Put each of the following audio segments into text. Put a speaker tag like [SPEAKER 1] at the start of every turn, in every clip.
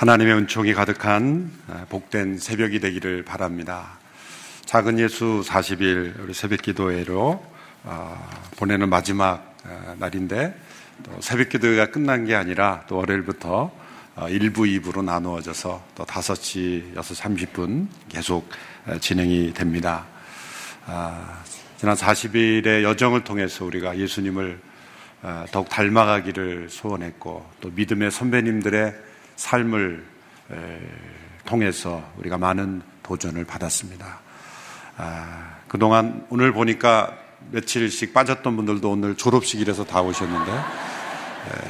[SPEAKER 1] 하나님의 은총이 가득한 복된 새벽이 되기를 바랍니다. 작은 예수 40일 우리 새벽 기도회로 어, 보내는 마지막 어, 날인데 또 새벽 기도회가 끝난 게 아니라 또 월요일부터 1부, 어, 2부로 나누어져서 또 5시, 6시 30분 계속 진행이 됩니다. 아, 지난 40일의 여정을 통해서 우리가 예수님을 더욱 닮아가기를 소원했고 또 믿음의 선배님들의 삶을 통해서 우리가 많은 도전을 받았습니다. 아, 그동안 오늘 보니까 며칠씩 빠졌던 분들도 오늘 졸업식이라서 다 오셨는데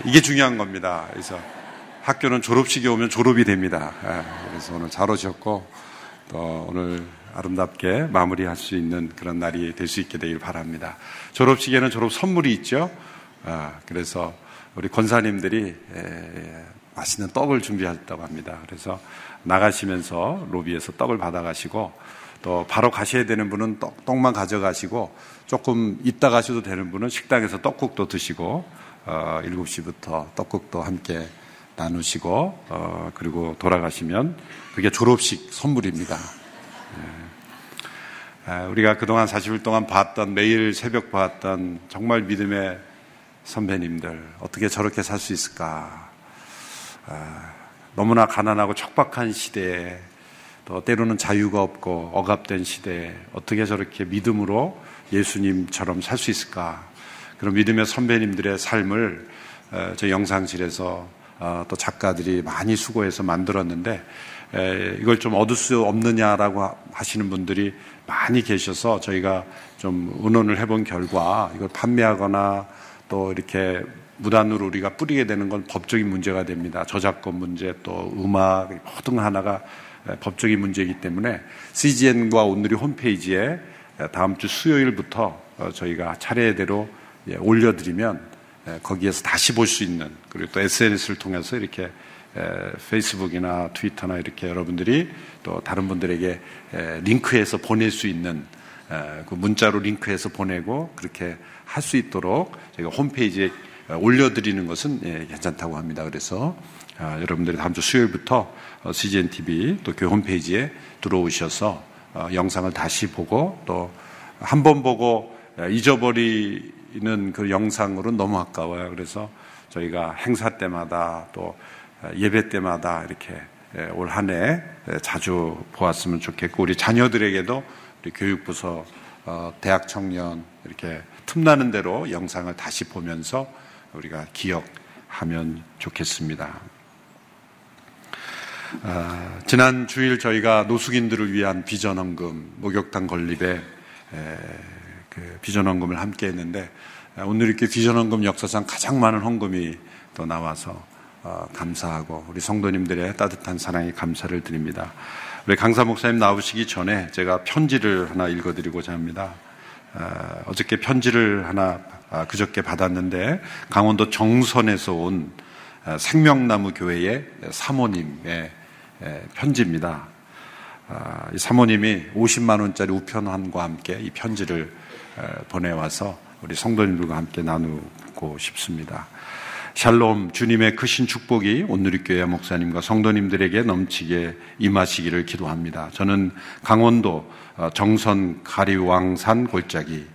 [SPEAKER 1] 이게 중요한 겁니다. 그래서 학교는 졸업식이 오면 졸업이 됩니다. 그래서 오늘 잘 오셨고 또 오늘 아름답게 마무리할 수 있는 그런 날이 될 수 있게 되길 바랍니다. 졸업식에는 졸업 선물이 있죠. 아, 그래서 우리 권사님들이 맛있는 떡을 준비하셨다고 합니다. 그래서 나가시면서 로비에서 떡을 받아가시고 또 바로 가셔야 되는 분은 떡, 떡만 가져가시고 조금 있다 가셔도 되는 분은 식당에서 떡국도 드시고 어, 7시부터 떡국도 함께 나누시고 어, 그리고 돌아가시면 그게 졸업식 선물입니다. 예. 아, 우리가 그동안 40일 동안 봤던 매일 새벽 봤던 정말 믿음의 선배님들 어떻게 저렇게 살 수 있을까 아, 너무나 가난하고 척박한 시대에 또 때로는 자유가 없고 억압된 시대에 어떻게 저렇게 믿음으로 예수님처럼 살 수 있을까? 그런 믿음의 선배님들의 삶을 어, 저 영상실에서 어, 또 작가들이 많이 수고해서 만들었는데 이걸 좀 얻을 수 없느냐라고 하시는 분들이 많이 계셔서 저희가 좀 의논을 해본 결과 이걸 판매하거나 또 이렇게 무단으로 우리가 뿌리게 되는 건 법적인 문제가 됩니다. 저작권 문제 또 음악 모든 하나가 법적인 문제이기 때문에 CGN과 오늘이 홈페이지에 다음 주 수요일부터 어, 저희가 차례대로 예, 올려드리면 거기에서 다시 볼 수 있는 그리고 또 SNS를 통해서 이렇게 페이스북이나 트위터나 이렇게 여러분들이 또 다른 분들에게 링크해서 보낼 수 있는 그 문자로 링크해서 보내고 그렇게 할 수 있도록 저희가 홈페이지에 어, 올려드리는 것은 예, 괜찮다고 합니다. 그래서 아, 여러분들이 다음 주 수요일부터 어, CGN TV 또 교회 홈페이지에 들어오셔서 어, 영상을 다시 보고 또 한 번 보고 잊어버리는 그 영상으로는 너무 아까워요. 그래서 저희가 행사 때마다 또 예배 때마다 이렇게 예, 올한 해 자주 보았으면 좋겠고 우리 자녀들에게도 우리 교육부서 대학 청년 이렇게 틈나는 대로 영상을 다시 보면서 우리가 기억하면 좋겠습니다. 아, 지난 주일 저희가 노숙인들을 위한 비전헌금 목욕탕 건립에 에, 그 비전헌금을 함께 했는데 아, 오늘 이렇게 비전헌금 역사상 가장 많은 헌금이 또 나와서 어, 감사하고 우리 성도님들의 따뜻한 사랑에 감사를 드립니다. 우리 강사 목사님 나오시기 전에 제가 편지를 하나 읽어드리고자 합니다. 어, 어저께 편지를 하나 아, 그저께 받았는데 강원도 정선에서 온 아, 생명나무 교회의 사모님의 편지입니다. 아, 이 사모님이 50만 원짜리 우편함과 함께 이 편지를 보내와서 우리 성도님들과 함께 나누고 싶습니다. 샬롬 주님의 크신 축복이 온누리교회 목사님과 성도님들에게 넘치게 임하시기를 기도합니다. 저는 강원도 어, 정선 가리왕산 골짜기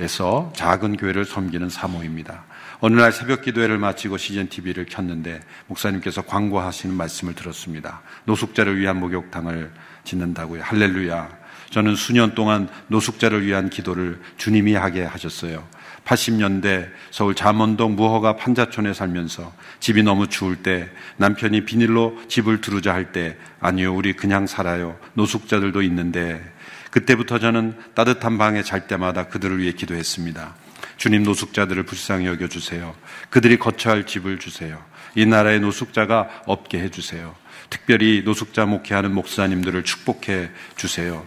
[SPEAKER 1] 에서 작은 교회를 섬기는 사모입니다. 어느 날 새벽 기도회를 마치고 시즌 TV를 켰는데 목사님께서 광고하시는 말씀을 들었습니다. 노숙자를 위한 목욕탕을 짓는다고요. 할렐루야. 저는 수년 동안 노숙자를 위한 기도를 주님이 하게 하셨어요. 80년대 서울 잠원동 무허가 판자촌에 살면서 집이 너무 추울 때 남편이 비닐로 집을 두르자 할 때 아니요 우리 그냥 살아요 노숙자들도 있는데 그때부터 저는 따뜻한 방에 잘 때마다 그들을 위해 기도했습니다. 주님 노숙자들을 불쌍히 여겨 주세요. 그들이 거처 할 집을 주세요. 이 나라의 노숙자가 없게 해 주세요. 특별히 노숙자 목회하는 목사님들을 축복해 주세요.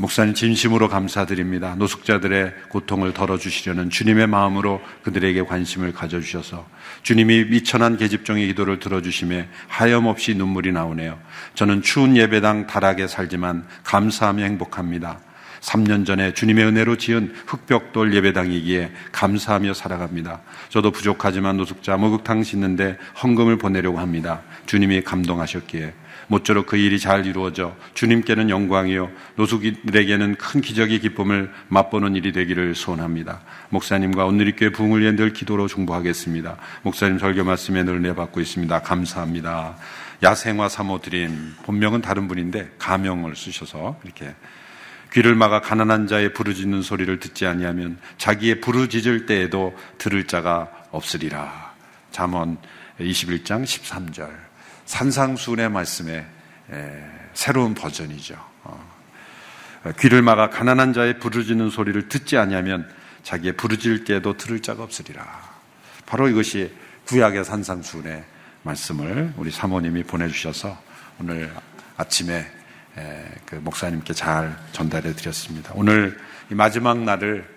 [SPEAKER 1] 목사님 진심으로 감사드립니다. 노숙자들의 고통을 덜어주시려는 주님의 마음으로 그들에게 관심을 가져주셔서 주님이 미천한 계집종의 기도를 들어주심에 하염없이 눈물이 나오네요. 저는 추운 예배당 다락에 살지만 감사하며 행복합니다. 3년 전에 주님의 은혜로 지은 흑벽돌 예배당이기에 감사하며 살아갑니다. 저도 부족하지만 노숙자 목욕탕 짓는데 헌금을 보내려고 합니다. 주님이 감동하셨기에 모쪼록 그 일이 잘 이루어져 주님께는 영광이요 노숙인들에게는 큰 기적의 기쁨을 맛보는 일이 되기를 소원합니다. 목사님과 오늘리교회 부흥을 위해 늘 기도로 중보하겠습니다. 목사님 설교 말씀에 늘 내받고 있습니다. 감사합니다. 야생화 사모 드림 본명은 다른 분인데 가명을 쓰셔서 이렇게 귀를 막아 가난한 자의 부르짖는 소리를 듣지 아니하면 자기의 부르짖을 때에도 들을 자가 없으리라. 잠언 21장 13절. 산상순의 말씀의 새로운 버전이죠. 어. 귀를 막아 가난한 자의 부르짖는 소리를 듣지 아니하면 자기의 부르짖을 때에도 들을 자가 없으리라. 바로 이것이 구약의 산상순의 말씀을 우리 사모님이 보내주셔서 오늘 아침에 그 목사님께 잘 전달해 드렸습니다. 오늘 이 마지막 날을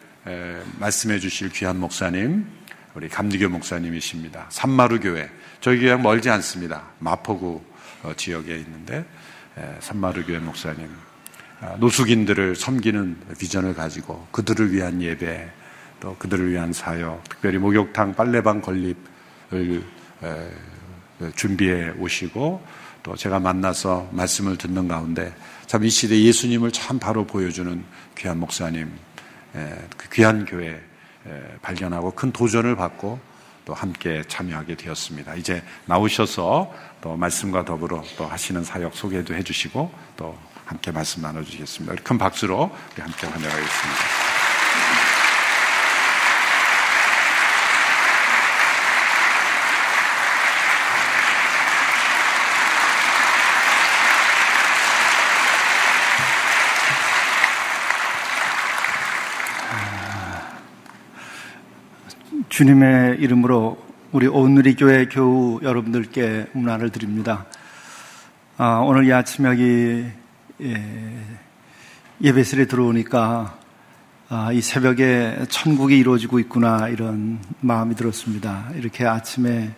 [SPEAKER 1] 말씀해 주실 귀한 목사님, 우리 감리교 목사님이십니다. 산마루 교회. 저희 교회 멀지 않습니다. 마포구 어, 지역에 있는데 산마루 교회 목사님. 아, 노숙인들을 섬기는 비전을 가지고 그들을 위한 예배, 또 그들을 위한 사역, 특별히 목욕탕 빨래방 건립을 준비해 오시고 또 제가 만나서 말씀을 듣는 가운데 참 이 시대 예수님을 참 바로 보여주는 귀한 목사님, 그 귀한 교회 발견하고 큰 도전을 받고 또 함께 참여하게 되었습니다. 이제 나오셔서 또 말씀과 더불어 또 하시는 사역 소개도 해주시고 또 함께 말씀 나눠주시겠습니다. 큰 박수로 함께 환영하겠습니다.
[SPEAKER 2] 주님의 이름으로 우리 오늘리 교회 교우 여러분들께 문안을 드립니다. 아, 오늘 이 아침 여기 예, 배실에 들어오니까 아, 이 새벽에 천국이 이루어지고 있구나 이런 마음이 들었습니다. 이렇게 아침에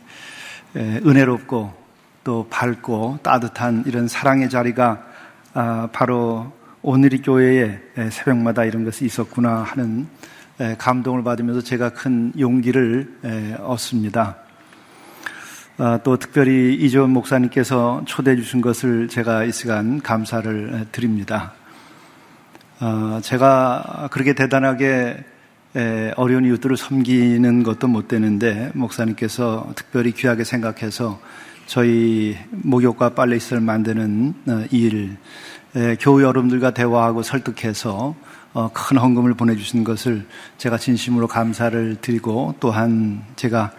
[SPEAKER 2] 예, 은혜롭고 또 밝고 따뜻한 이런 사랑의 자리가 아, 바로 오늘리 교회의 새벽마다 이런 것이 있었구나 하는 감동을 받으면서 제가 큰 용기를 얻습니다. 아, 또 특별히 이재원 목사님께서 초대해 주신 것을 제가 이 시간 감사를 드립니다. 아, 제가 그렇게 대단하게 어려운 이웃들을 섬기는 것도 못 되는데 목사님께서 특별히 귀하게 생각해서 저희 목욕과 빨래시설 만드는 어, 일, 교우 여러분들과 대화하고 설득해서 어, 큰 헌금을 보내주신 것을 제가 진심으로 감사를 드리고 또한 제가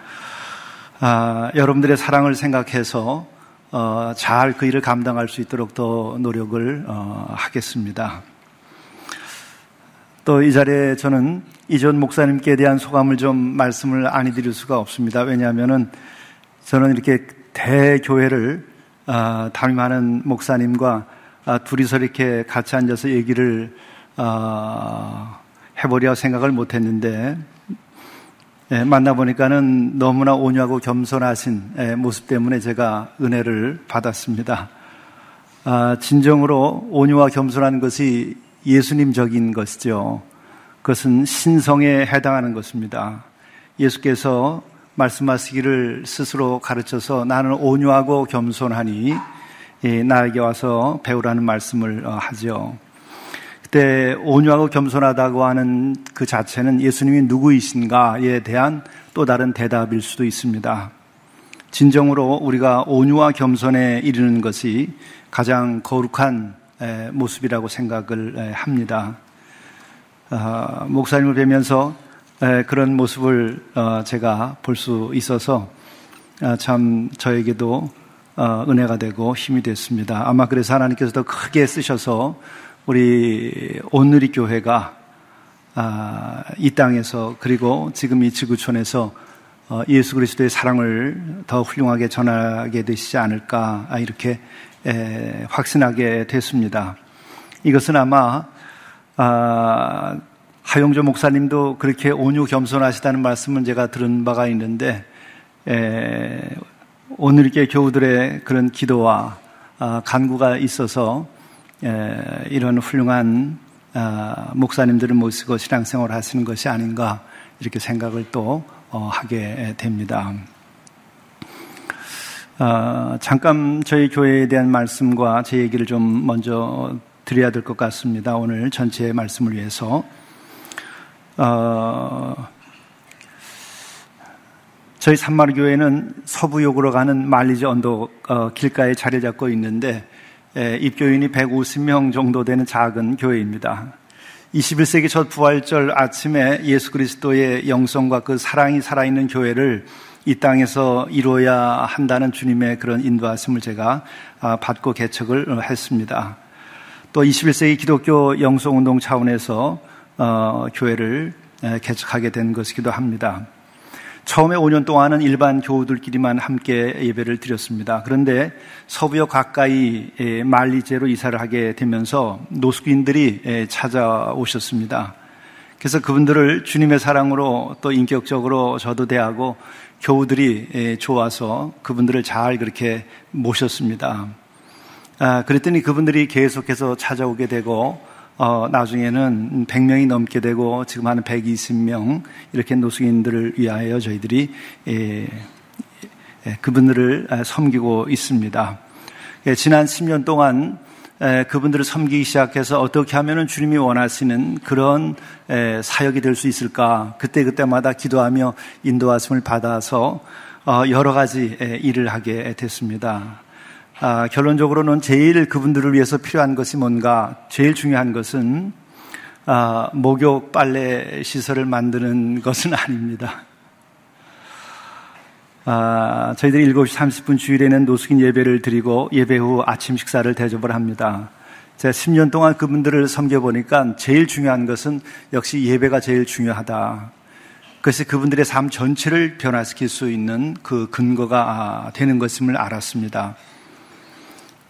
[SPEAKER 2] 아, 여러분들의 사랑을 생각해서 어, 잘 그 일을 감당할 수 있도록 더 노력을 어, 하겠습니다. 또 이 자리에 저는 이전 목사님께 대한 소감을 좀 말씀을 안 해드릴 수가 없습니다. 왜냐하면은 저는 이렇게 대교회를 아, 담임하는 목사님과 아, 둘이서 이렇게 같이 앉아서 얘기를 어, 해보려 생각을 못했는데 예, 만나보니까는 너무나 온유하고 겸손하신 예, 모습 때문에 제가 은혜를 받았습니다. 아, 진정으로 온유와 겸손한 것이 예수님적인 것이죠. 그것은 신성에 해당하는 것입니다. 예수께서 말씀하시기를 스스로 가르쳐서 나는 온유하고 겸손하니 예, 나에게 와서 배우라는 말씀을 어, 하죠. 그때 온유하고 겸손하다고 하는 그 자체는 예수님이 누구이신가에 대한 또 다른 대답일 수도 있습니다. 진정으로 우리가 온유와 겸손에 이르는 것이 가장 거룩한 모습이라고 생각을 합니다. 아, 목사님을 뵈면서 그런 모습을 어, 제가 볼 수 있어서 아, 참 저에게도 어, 은혜가 되고 힘이 됐습니다. 아마 그래서 하나님께서도 크게 쓰셔서 우리 오늘이 교회가 아, 이 땅에서 그리고 지금 이 지구촌에서 어, 예수 그리스도의 사랑을 더 훌륭하게 전하게 되시지 않을까 아, 이렇게 확신하게 됐습니다. 이것은 아마 아, 하용조 목사님도 그렇게 온유 겸손하시다는 말씀을 제가 들은 바가 있는데 오늘 의 교우들의 그런 기도와 간구가 있어서 이런 훌륭한 어, 목사님들을 모시고 신앙생활을 하시는 것이 아닌가 이렇게 생각을 또 어, 하게 됩니다. 어, 잠깐 저희 교회에 대한 말씀과 제 얘기를 좀 먼저 드려야 될 것 같습니다. 오늘 전체 말씀을 위해서. 어, 저희 산마르교회는 서부역으로 가는 말리지 언덕 어, 길가에 자리 잡고 있는데 에, 입교인이 150명 정도 되는 작은 교회입니다. 21세기 첫 부활절 아침에 예수 그리스도의 영성과 그 사랑이 살아있는 교회를 이 땅에서 이루어야 한다는 주님의 그런 인도하심을 제가 아, 받고 개척을 했습니다. 또 21세기 기독교 영성운동 차원에서 어, 교회를 개척하게 된 것이기도 합니다. 처음에 5년 동안은 일반 교우들끼리만 함께 예배를 드렸습니다. 그런데 서부역 가까이 말리제로 이사를 하게 되면서 노숙인들이 찾아오셨습니다. 그래서 그분들을 주님의 사랑으로 또 인격적으로 저도 대하고 교우들이 좋아서 그분들을 잘 그렇게 모셨습니다. 아, 그랬더니 그분들이 계속해서 찾아오게 되고 어, 나중에는 100명이 넘게 되고 지금 한 120명 이렇게 노숙인들을 위하여 저희들이 예, 예, 그분들을 아, 섬기고 있습니다. 예, 지난 10년 동안 에, 그분들을 섬기기 시작해서 어떻게 하면 주님이 원하시는 그런 에, 사역이 될 수 있을까? 그때 그때마다 기도하며 인도하심을 받아서 어, 여러 가지 에, 일을 하게 됐습니다. 아, 결론적으로는 제일 그분들을 위해서 필요한 것이 뭔가 제일 중요한 것은 아, 목욕 빨래 시설을 만드는 것은 아닙니다. 아, 저희들이 7시 30분 주일에는 노숙인 예배를 드리고 예배 후 아침 식사를 대접을 합니다. 제가 10년 동안 그분들을 섬겨보니까 제일 중요한 것은 역시 예배가 제일 중요하다. 그래서 그분들의 삶 전체를 변화시킬 수 있는 그 근거가 되는 것임을 알았습니다.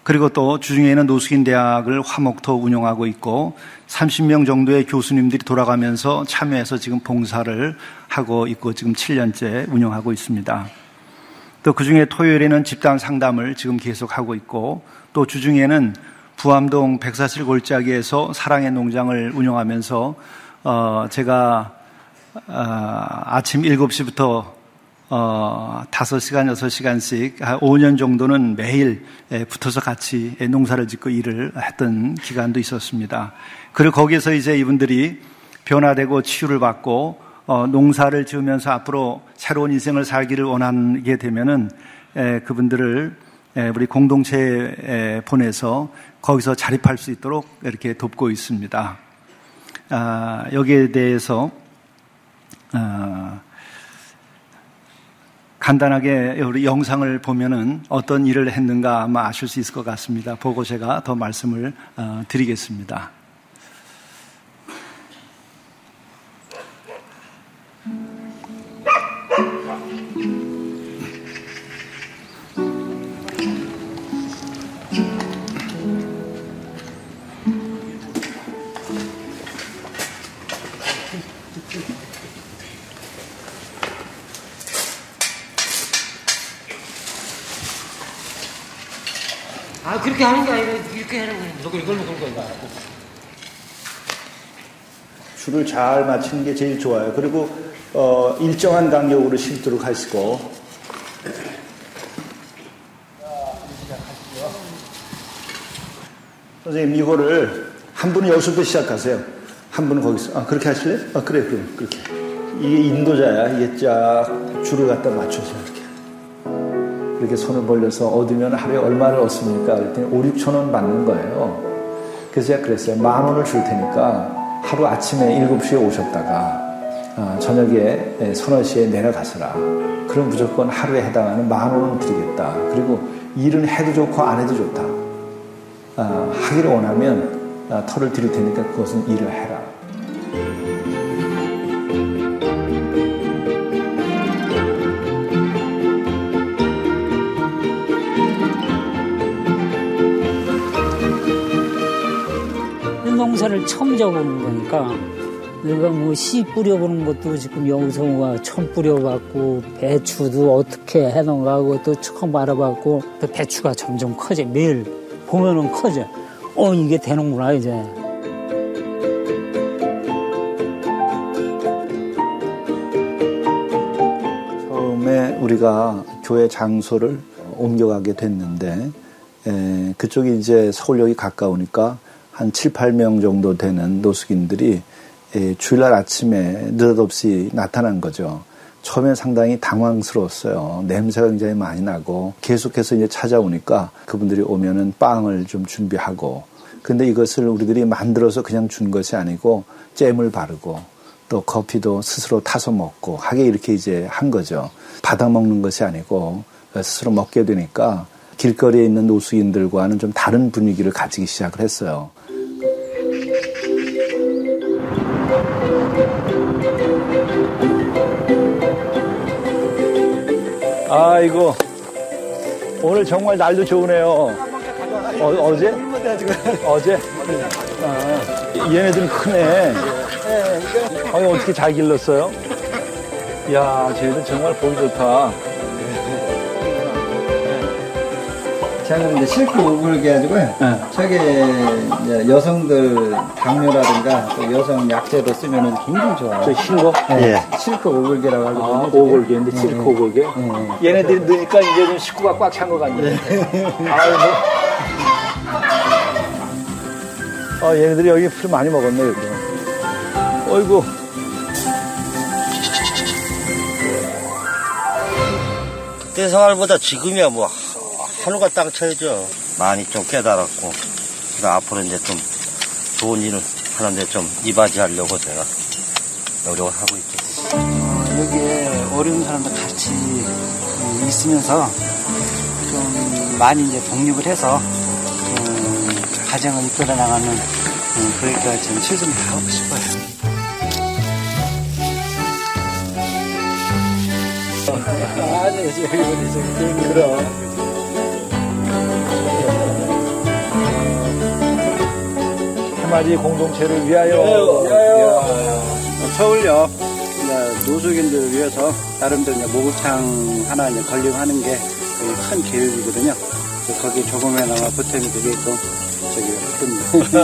[SPEAKER 2] 그리고 또 주중에는 노숙인 대학을 화목토 운영하고 있고 30명 정도의 교수님들이 돌아가면서 참여해서 지금 봉사를 하고 있고 지금 7년째 운영하고 있습니다. 또 그중에 토요일에는 집단 상담을 지금 계속하고 있고 또 주중에는 부암동 백사실 골짜기에서 사랑의 농장을 운영하면서 어 제가 어 아침 7시부터 어, 5시간, 6시간씩 5년 정도는 매일 붙어서 같이 농사를 짓고 일을 했던 기간도 있었습니다. 그리고 거기에서 이제 이분들이 변화되고 치유를 받고 어, 농사를 지으면서 앞으로 새로운 인생을 살기를 원하게 되면은 에, 그분들을 에, 우리 공동체에 보내서 거기서 자립할 수 있도록 이렇게 돕고 있습니다. 아, 여기에 대해서 아, 간단하게 우리 영상을 보면은 어떤 일을 했는가 아마 아실 수 있을 것 같습니다. 보고 제가 더 말씀을 어, 드리겠습니다.
[SPEAKER 3] 그렇게 하는 게 아니라 이렇게 하는 거예요. 무조건 이걸 먹을 거야.
[SPEAKER 2] 줄을 잘 맞추는 게 제일 좋아요. 그리고 어, 일정한 간격으로 쉴도록 하시고 선생님 이거를 한 분은 여기서부터 시작하세요. 한 분은 거기서 아 그렇게 하실래? 아 그래 그래 그렇게 이게 인도자야. 이게 쫙 줄을 갖다 맞춰서 이렇게 손을 벌려서 얻으면 하루에 얼마를 얻습니까? 그랬더니 5, 6천 원 받는 거예요. 그래서 제가 그랬어요. 만 원을 줄 테니까 하루 아침에 7시에 오셨다가 어, 저녁에 서너 시에 내려가서라. 그럼 무조건 하루에 해당하는 만 원을 드리겠다. 그리고 일은 해도 좋고 안 해도 좋다. 어, 하기를 원하면 어, 털을 드릴 테니까 그것은 일을 해
[SPEAKER 3] 청정오는 거니까 우리가 뭐 씨 뿌려보는 것도 지금 영성우가 처음 뿌려봤고 배추도 어떻게 해놓은가 그것도 처음 알아봤고 또 배추가 점점 커져. 매일 보면은 커져. 어 이게 되는구나 이제.
[SPEAKER 2] 처음에 우리가 교회 장소를 옮겨가게 됐는데 에, 그쪽이 이제 서울역이 가까우니까 한 7, 8명 정도 되는 노숙인들이 에, 주일날 아침에 느닷없이 나타난 거죠. 처음에 상당히 당황스러웠어요. 냄새가 굉장히 많이 나고 계속해서 이제 찾아오니까 그분들이 오면은 빵을 좀 준비하고 근데 이것을 우리들이 만들어서 그냥 준 것이 아니고 잼을 바르고 또 커피도 스스로 타서 먹고 하게 이렇게 이제 한 거죠. 받아 먹는 것이 아니고 스스로 먹게 되니까 길거리에 있는 노숙인들과는 좀 다른 분위기를 가지기 시작을 했어요. 아이고 오늘 정말 날도 좋으네요. 어, 제 어제? 아, 얘네들이 크네. 아니, 어떻게 잘 길렀어요? 이야, 쟤들 정말 보기 좋다.
[SPEAKER 4] 저는 이제 실크 오글게 해가지고요.
[SPEAKER 2] 네.
[SPEAKER 4] 저게 이제 여성들 당뇨라든가 또 여성 약제도 쓰면은 굉장히 좋아요.
[SPEAKER 2] 저 흰 거?
[SPEAKER 4] 네. 실크 오글게라고
[SPEAKER 2] 아,
[SPEAKER 4] 하거든요.
[SPEAKER 2] 오골개인데 실크 오골개?
[SPEAKER 4] 네.
[SPEAKER 2] 얘네들이 넣으니까 이제 좀 식구가 꽉 찬 것 같네. 아이고. 아, 얘네들이 여기 풀 많이 먹었네, 여기. 어이구.
[SPEAKER 5] 그때 생활보다 지금이야 뭐 하루가 땅 차이죠. 많이 좀 깨달았고 그래서 앞으로 이제 좀 좋은 일을 하는데 좀 이바지하려고 제가 노력을 하고 있죠.
[SPEAKER 4] 여기에 어려운 사람들 같이 음, 있으면서 좀 많이 이제 독립을 해서 음, 가정을 이끌어 나가는 음, 그러니까 좀 최선을 다하고 싶어요.
[SPEAKER 2] 아니, 어디 그럼. 해맞이 공동체를 위하여.
[SPEAKER 4] 서울역 이제 노숙인들을 위해서 나름대로 목욕탕 하나 건립하는 게 큰 계획이거든요. 거기에 조금이나마 보탬이 되게끔 저기 큰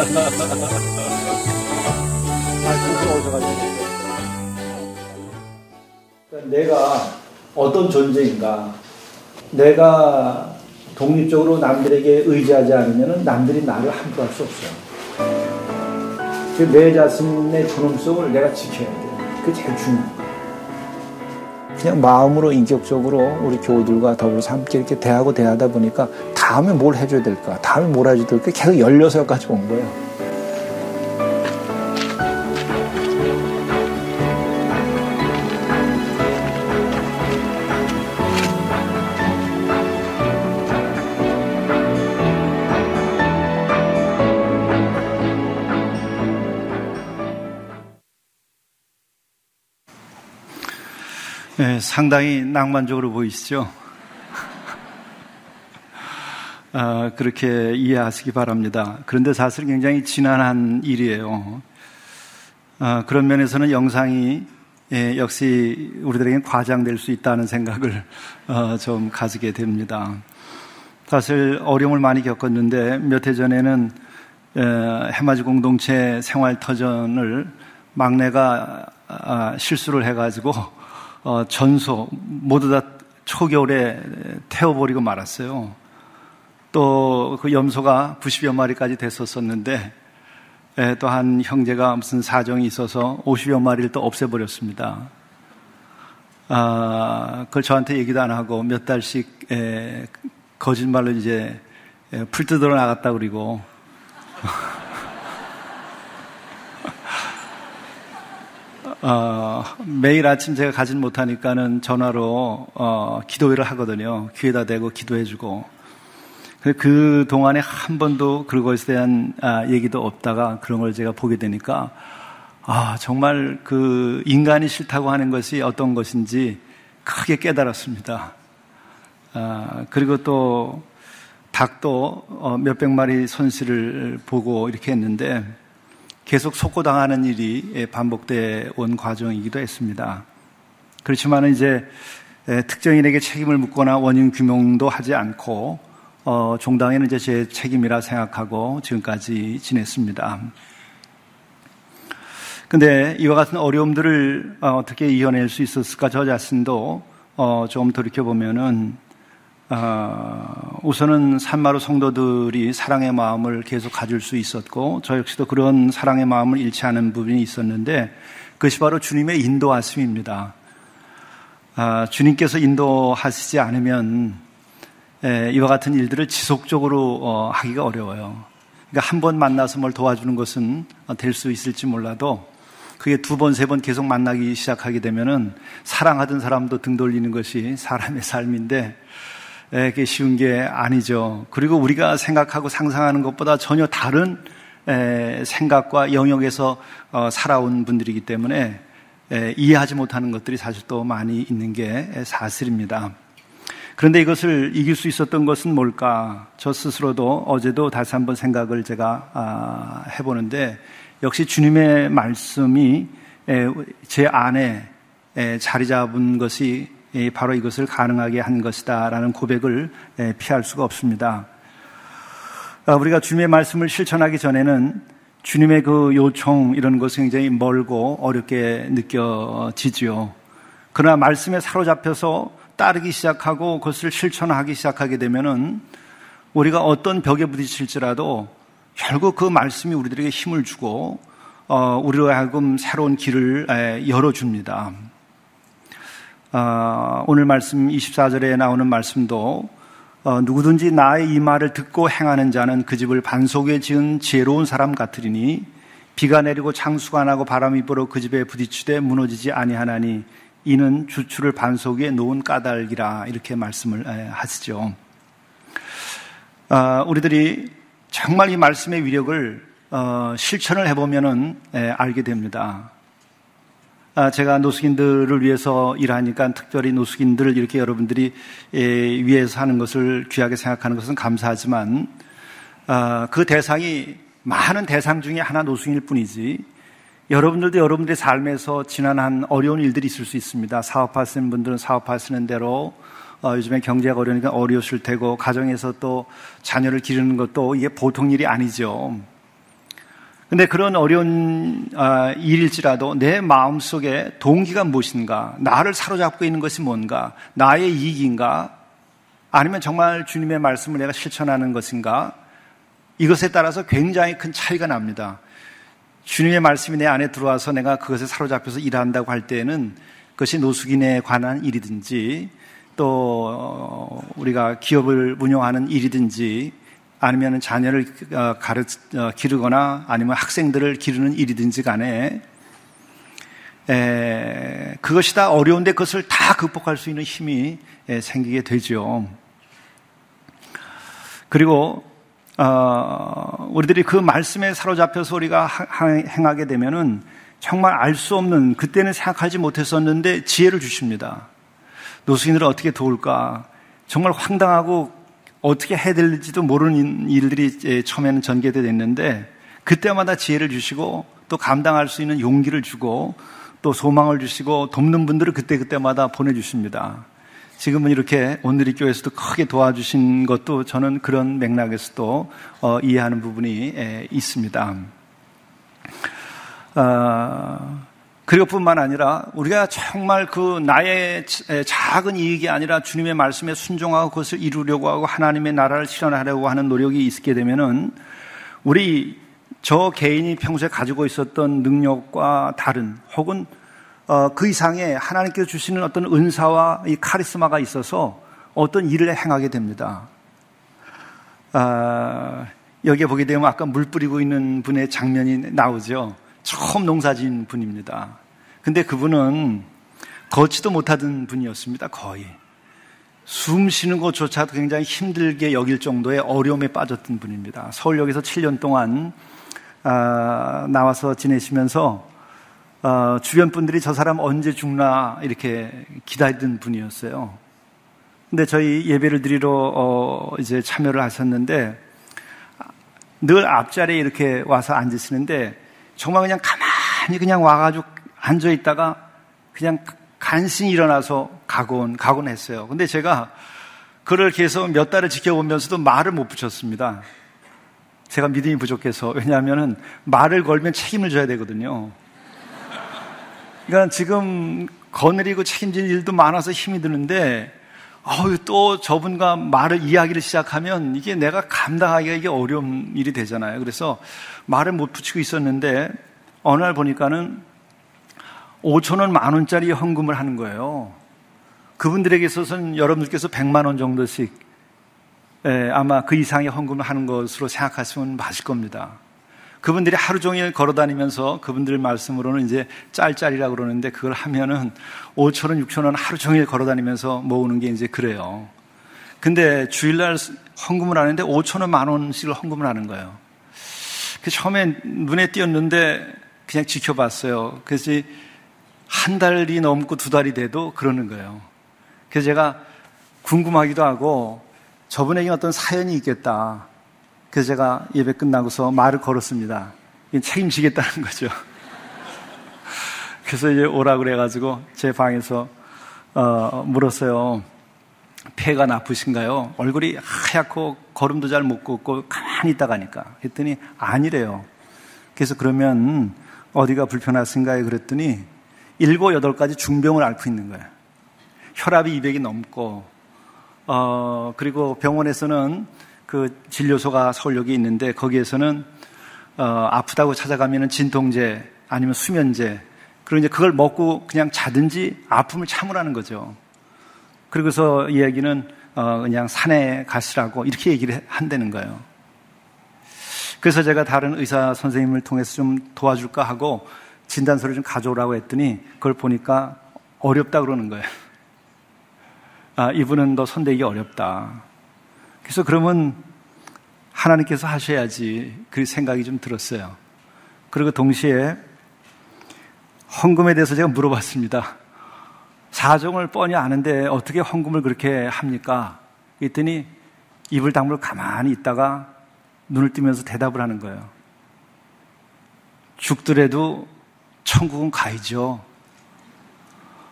[SPEAKER 2] 아. 그러니까 내가 어떤 존재인가. 내가 독립적으로 남들에게 의지하지 않으면 남들이 나를 함부할 수 없어요. 그내 자신의 존엄성을 내가 지켜야 돼. 그게 제일 중요한 거야. 그냥 마음으로 인격적으로 우리 교우들과 더불어서 함께 이렇게 대하고 대하다 보니까 다음에 뭘 해줘야 될까? 다음에 뭘 해줘야 될까? 계속 열려서까지 온 거예요. 상당히 낭만적으로 보이시죠? 아, 그렇게 이해하시기 바랍니다. 그런데 사실 굉장히 지난한 일이에요. 아, 그런 면에서는 영상이 예, 역시 우리들에게 과장될 수 있다는 생각을 어, 좀 가지게 됩니다. 사실 어려움을 많이 겪었는데 몇 해 전에는 에, 해맞이 공동체 생활 터전을 막내가 아, 실수를 해가지고 어, 전소 모두 다 초겨울에 태워버리고 말았어요. 또 그 염소가 90여 마리까지 됐었었는데 또한 형제가 무슨 사정이 있어서 50여 마리를 또 없애버렸습니다. 아, 그걸 저한테 얘기도 안 하고 몇 달씩 에, 거짓말로 이제 에, 풀 뜯으러 나갔다 그리고 어, 매일 아침 제가 가진 못하니까는 전화로 어, 기도회를 하거든요. 귀에다 대고 기도해주고. 그 동안에 한 번도 그것에 대한 아, 얘기도 없다가 그런 걸 제가 보게 되니까 아 정말 그 인간이 싫다고 하는 것이 어떤 것인지 크게 깨달았습니다. 아, 그리고 또 닭도 어, 몇백 마리 손실을 보고 이렇게 했는데 계속 속고당하는 일이 반복돼 온 과정이기도 했습니다. 그렇지만 이제 특정인에게 책임을 묻거나 원인 규명도 하지 않고 어, 종당에는 이제 제 책임이라 생각하고 지금까지 지냈습니다. 근데 이와 같은 어려움들을 어, 어떻게 이겨낼 수 있었을까 저 자신도 어, 좀 돌이켜보면은, 어, 우선은 산마루 성도들이 사랑의 마음을 계속 가질 수 있었고, 저 역시도 그런 사랑의 마음을 잃지 않은 부분이 있었는데, 그것이 바로 주님의 인도하심입니다. 아, 주님께서 인도하시지 않으면, 에, 이와 같은 일들을 지속적으로 어, 하기가 어려워요. 그러니까 한 번 만나서 뭘 도와주는 것은 될 수 있을지 몰라도, 그게 두 번, 세 번 계속 만나기 시작하게 되면은 사랑하던 사람도 등 돌리는 것이 사람의 삶인데 그게 쉬운 게 아니죠. 그리고 우리가 생각하고 상상하는 것보다 전혀 다른 생각과 영역에서 어, 살아온 분들이기 때문에 이해하지 못하는 것들이 사실 또 많이 있는 게 사실입니다. 그런데 이것을 이길 수 있었던 것은 뭘까? 저 스스로도 어제도 다시 한번 생각을 제가 아, 해보는데 역시 주님의 말씀이 제 안에 자리 잡은 것이 바로 이것을 가능하게 한 것이다라는 고백을 피할 수가 없습니다. 아, 우리가 주님의 말씀을 실천하기 전에는 주님의 그 요청 이런 것이 굉장히 멀고 어렵게 느껴지지요. 그러나 말씀에 사로잡혀서 따르기 시작하고 그것을 실천하기 시작하게 되면은 우리가 어떤 벽에 부딪힐지라도 결국 그 말씀이 우리들에게 힘을 주고 어, 우리로 하여금 새로운 길을 에, 열어줍니다. 어, 오늘 말씀 24절에 나오는 말씀도 어, 누구든지 나의 이 말을 듣고 행하는 자는 그 집을 반석에 지은 지혜로운 사람 같으리니 비가 내리고 창수가 나고 바람이 불어 그 집에 부딪히되 무너지지 아니하나니 이는 주추를 반석 위에 놓은 까닭이라 이렇게 말씀을 하시죠. 어, 우리들이 정말 이 말씀의 위력을 어, 실천을 해보면은 예, 알게 됩니다. 아, 제가 노숙인들을 위해서 일하니까 특별히 노숙인들을 이렇게 여러분들이 예, 위해서 하는 것을 귀하게 생각하는 것은 감사하지만 아, 그 대상이 많은 대상 중에 하나 노숙인일 뿐이지 여러분들도 여러분들의 삶에서 지난 한 어려운 일들이 있을 수 있습니다. 사업하시는 분들은 사업하시는 대로 어, 요즘에 경제가 어려우니까 어려우실 테고 가정에서 또 자녀를 기르는 것도 이게 보통 일이 아니죠. 근데 그런 어려운 어, 일일지라도 내 마음 속에 동기가 무엇인가, 나를 사로잡고 있는 것이 뭔가, 나의 이익인가, 아니면 정말 주님의 말씀을 내가 실천하는 것인가, 이것에 따라서 굉장히 큰 차이가 납니다. 주님의 말씀이 내 안에 들어와서 내가 그것에 사로잡혀서 일한다고 할 때에는 그것이 노숙인에 관한 일이든지 또 어, 우리가 기업을 운영하는 일이든지 아니면 자녀를 어, 가르 어, 기르거나 아니면 학생들을 기르는 일이든지 간에 에, 그것이 다 어려운데 그것을 다 극복할 수 있는 힘이 에, 생기게 되죠. 그리고 어, 우리들이 그 말씀에 사로잡혀서 우리가 행하게 되면은 정말 알 수 없는 그때는 생각하지 못했었는데 지혜를 주십니다. 노숙인들을 어떻게 도울까? 정말 황당하고 어떻게 해야 될지도 모르는 일들이 처음에는 전개돼 됐는데 그때마다 지혜를 주시고 또 감당할 수 있는 용기를 주고 또 소망을 주시고 돕는 분들을 그때그때마다 보내주십니다. 지금은 이렇게 오늘이 교회에서도 크게 도와주신 것도 저는 그런 맥락에서도 어, 이해하는 부분이 에, 있습니다. 어, 그리고 뿐만 아니라 우리가 정말 그 나의 작은 이익이 아니라 주님의 말씀에 순종하고 그것을 이루려고 하고 하나님의 나라를 실현하려고 하는 노력이 있게 되면은 우리 저 개인이 평소에 가지고 있었던 능력과 다른 혹은 어, 그 이상의 하나님께서 주시는 어떤 은사와 이 카리스마가 있어서 어떤 일을 행하게 됩니다. 아, 여기에 보게 되면 아까 물 뿌리고 있는 분의 장면이 나오죠. 처음 농사진 분입니다. 근데 그분은 걷지도 못하던 분이었습니다. 거의. 숨 쉬는 것조차도 굉장히 힘들게 여길 정도의 어려움에 빠졌던 분입니다. 서울역에서 7년 동안 아, 나와서 지내시면서 어, 주변 분들이 저 사람 언제 죽나 이렇게 기다리던 분이었어요. 근데 저희 예배를 드리러 어, 이제 참여를 하셨는데 늘 앞자리에 이렇게 와서 앉으시는데 정말 그냥 가만히 그냥 와가지고 앉아 있다가 그냥 간신히 일어나서 가곤, 가곤 했어요. 근데 제가 그를 계속 몇 달을 지켜보면서도 말을 못 붙였습니다. 제가 믿음이 부족해서. 왜냐하면 말을 걸면 책임을 져야 되거든요. 그러니까 지금 거느리고 책임질 일도 많아서 힘이 드는데 어유 또 저분과 말을 이야기를 시작하면 이게 내가 감당하기가 이게 어려운 일이 되잖아요. 그래서 말을 못 붙이고 있었는데 어느 날 보니까는 5천 원, 만 원짜리 헌금을 하는 거예요. 그분들에게 있어서는 여러분들께서 100만 원 정도씩 예, 아마 그 이상의 헌금을 하는 것으로 생각하시면 맞을 겁니다. 그분들이 하루 종일 걸어 다니면서 그분들 말씀으로는 이제 짤짤이라고 그러는데 그걸 하면은 5천원, 6천원 하루 종일 걸어 다니면서 모으는 게 이제 그래요. 근데 주일날 헌금을 하는데 5천원, 만 원씩을 헌금을 하는 거예요. 그 처음에 눈에 띄었는데 그냥 지켜봤어요. 그래서 한 달이 넘고 두 달이 돼도 그러는 거예요. 그래서 제가 궁금하기도 하고 저분에게 어떤 사연이 있겠다. 그래서 제가 예배 끝나고서 말을 걸었습니다. 책임지겠다는 거죠. 그래서 이제 오라 그래가지고 제 방에서 어, 물었어요. 폐가 나쁘신가요? 얼굴이 하얗고 걸음도 잘 못 걷고 가만히 있다 가니까. 했더니 아니래요. 그래서 그러면 어디가 불편하신가요? 그랬더니 일곱, 여덟 가지 중병을 앓고 있는 거예요. 혈압이 200이 넘고, 어, 그리고 병원에서는 그 진료소가 서울역에 있는데 거기에서는 어, 아프다고 찾아가면은 진통제 아니면 수면제 그리고 이제 그걸 먹고 그냥 자든지 아픔을 참으라는 거죠. 그러고서 이야기는 어, 그냥 산에 가시라고 이렇게 얘기를 한다는 거예요. 그래서 제가 다른 의사 선생님을 통해서 좀 도와줄까 하고 진단서를 좀 가져오라고 했더니 그걸 보니까 어렵다 그러는 거예요. 아, 이분은 너 손대기 어렵다. 그래서 그러면 하나님께서 하셔야지 그 생각이 좀 들었어요. 그리고 동시에 헌금에 대해서 제가 물어봤습니다. 사정을 뻔히 아는데 어떻게 헌금을 그렇게 합니까? 그랬더니 입을 다물고 가만히 있다가 눈을 뜨면서 대답을 하는 거예요. 죽더라도 천국은 가야죠.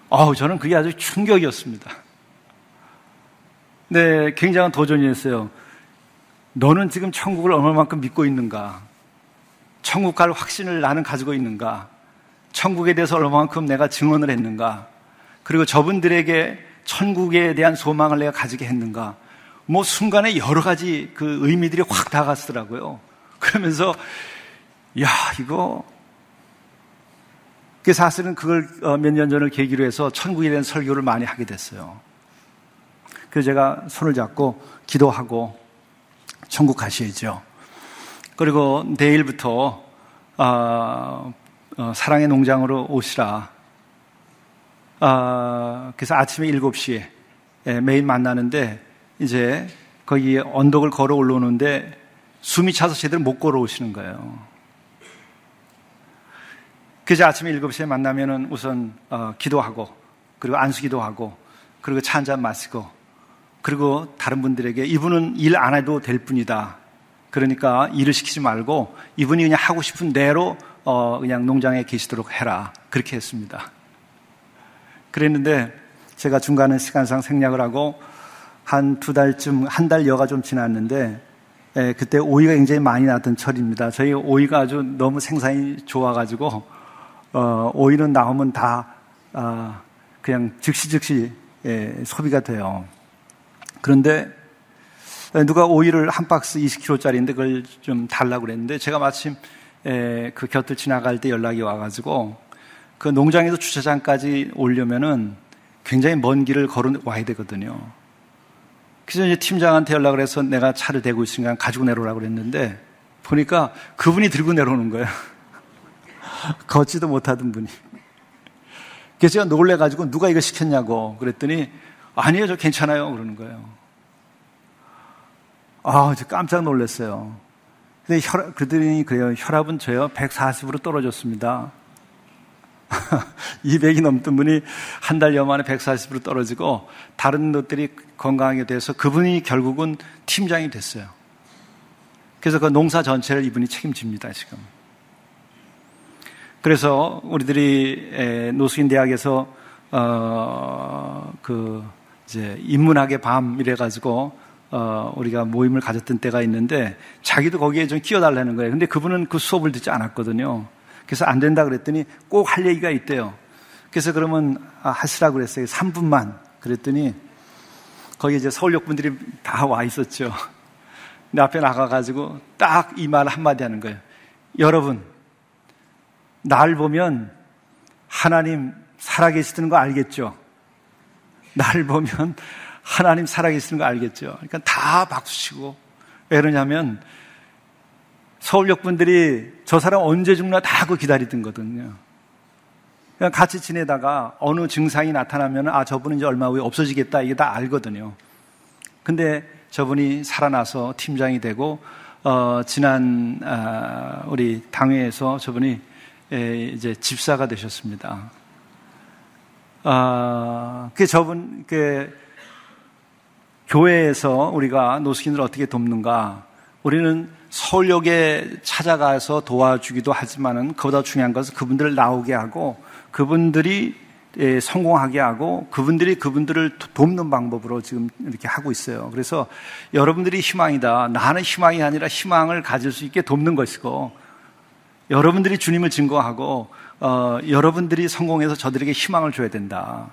[SPEAKER 2] 어우, 저는 그게 아주 충격이었습니다. 네, 굉장한 도전이었어요. 너는 지금 천국을 얼마만큼 믿고 있는가? 천국 갈 확신을 나는 가지고 있는가? 천국에 대해서 얼마만큼 내가 증언을 했는가? 그리고 저분들에게 천국에 대한 소망을 내가 가지게 했는가? 뭐 순간에 여러 가지 그 의미들이 확 다가서더라고요. 그러면서 야 이거 그 사실은 그걸 어, 몇년 전을 계기로 해서 천국에 대한 설교를 많이 하게 됐어요. 그래서 제가 손을 잡고 기도하고 천국 가셔야죠. 그리고 내일부터 어, 어, 사랑의 농장으로 오시라. 어, 그래서 아침에 7시에 예, 매일 만나는데 이제 거기 언덕을 걸어 올라오는데 숨이 차서 제대로 못 걸어 오시는 거예요. 그래서 아침에 7시에 만나면은 우선 어, 기도하고 그리고 안수 기도 하고 그리고 차 한 잔 마시고 그리고 다른 분들에게 이분은 일 안 해도 될 뿐이다. 그러니까 일을 시키지 말고 이분이 그냥 하고 싶은 대로 어, 그냥 농장에 계시도록 해라. 그렇게 했습니다. 그랬는데 제가 중간에 시간상 생략을 하고 한 두 달쯤, 한 달 여가 좀 지났는데 예, 그때 오이가 굉장히 많이 났던 철입니다. 저희 오이가 아주 너무 생산이 좋아가지고 어, 오이는 나오면 다 어, 그냥 즉시 즉시 예, 소비가 돼요. 그런데 누가 오이를 한 박스 20kg짜리인데 그걸 좀 달라고 그랬는데 제가 마침 에, 그 곁을 지나갈 때 연락이 와가지고 그 농장에서 주차장까지 오려면은 굉장히 먼 길을 걸어 와야 되거든요. 그래서 이제 팀장한테 연락을 해서 내가 차를 대고 있으니까 가지고 내려오라고 그랬는데 보니까 그분이 들고 내려오는 거예요. 걷지도 못하던 분이. 그래서 제가 놀래가지고 누가 이거 시켰냐고 그랬더니 아니에요, 저 괜찮아요. 그러는 거예요. 아, 저 깜짝 놀랐어요. 근데 혈압, 그들이 그래요. 혈압은 저요, 140으로 떨어졌습니다. 200이 넘던 분이 한 달여 만에 140으로 떨어지고 다른 것들이 건강하게 돼서 그분이 결국은 팀장이 됐어요. 그래서 그 농사 전체를 이분이 책임집니다, 지금. 그래서 우리들이 노수인 대학에서 어, 그 이제 인문학의 밤 이래가지고 어, 우리가 모임을 가졌던 때가 있는데 자기도 거기에 좀 끼어달라는 거예요. 근데 그분은 그 수업을 듣지 않았거든요. 그래서 안 된다 그랬더니 꼭 할 얘기가 있대요. 그래서 그러면 아, 하시라고 그랬어요. 3분만. 그랬더니 거기 이제 서울역 분들이 다 와 있었죠. 내 앞에 나가가지고 딱 이 말 한마디 하는 거예요. 여러분, 날 보면 하나님 살아계시는 거 알겠죠? 날 보면 하나님 살아계시는 거 알겠죠? 그러니까 다 박수치고 왜 그러냐면 서울역 분들이 저 사람 언제 죽나 다그 기다리던 거거든요. 그냥 같이 지내다가 어느 증상이 나타나면 아 저분은 이제 얼마 후에 없어지겠다 이게 다 알거든요. 근데 저분이 살아나서 팀장이 되고 어, 지난 아, 우리 당회에서 저분이 에, 이제 집사가 되셨습니다. 아, 그 저분 그 교회에서 우리가 노숙인을 어떻게 돕는가? 우리는 서울역에 찾아가서 도와주기도 하지만은 그보다 중요한 것은 그분들을 나오게 하고 그분들이 예, 성공하게 하고 그분들이 그분들을 돕는 방법으로 지금 이렇게 하고 있어요. 그래서 여러분들이 희망이다. 나는 희망이 아니라 희망을 가질 수 있게 돕는 것이고 여러분들이 주님을 증거하고 어, 여러분들이 성공해서 저들에게 희망을 줘야 된다.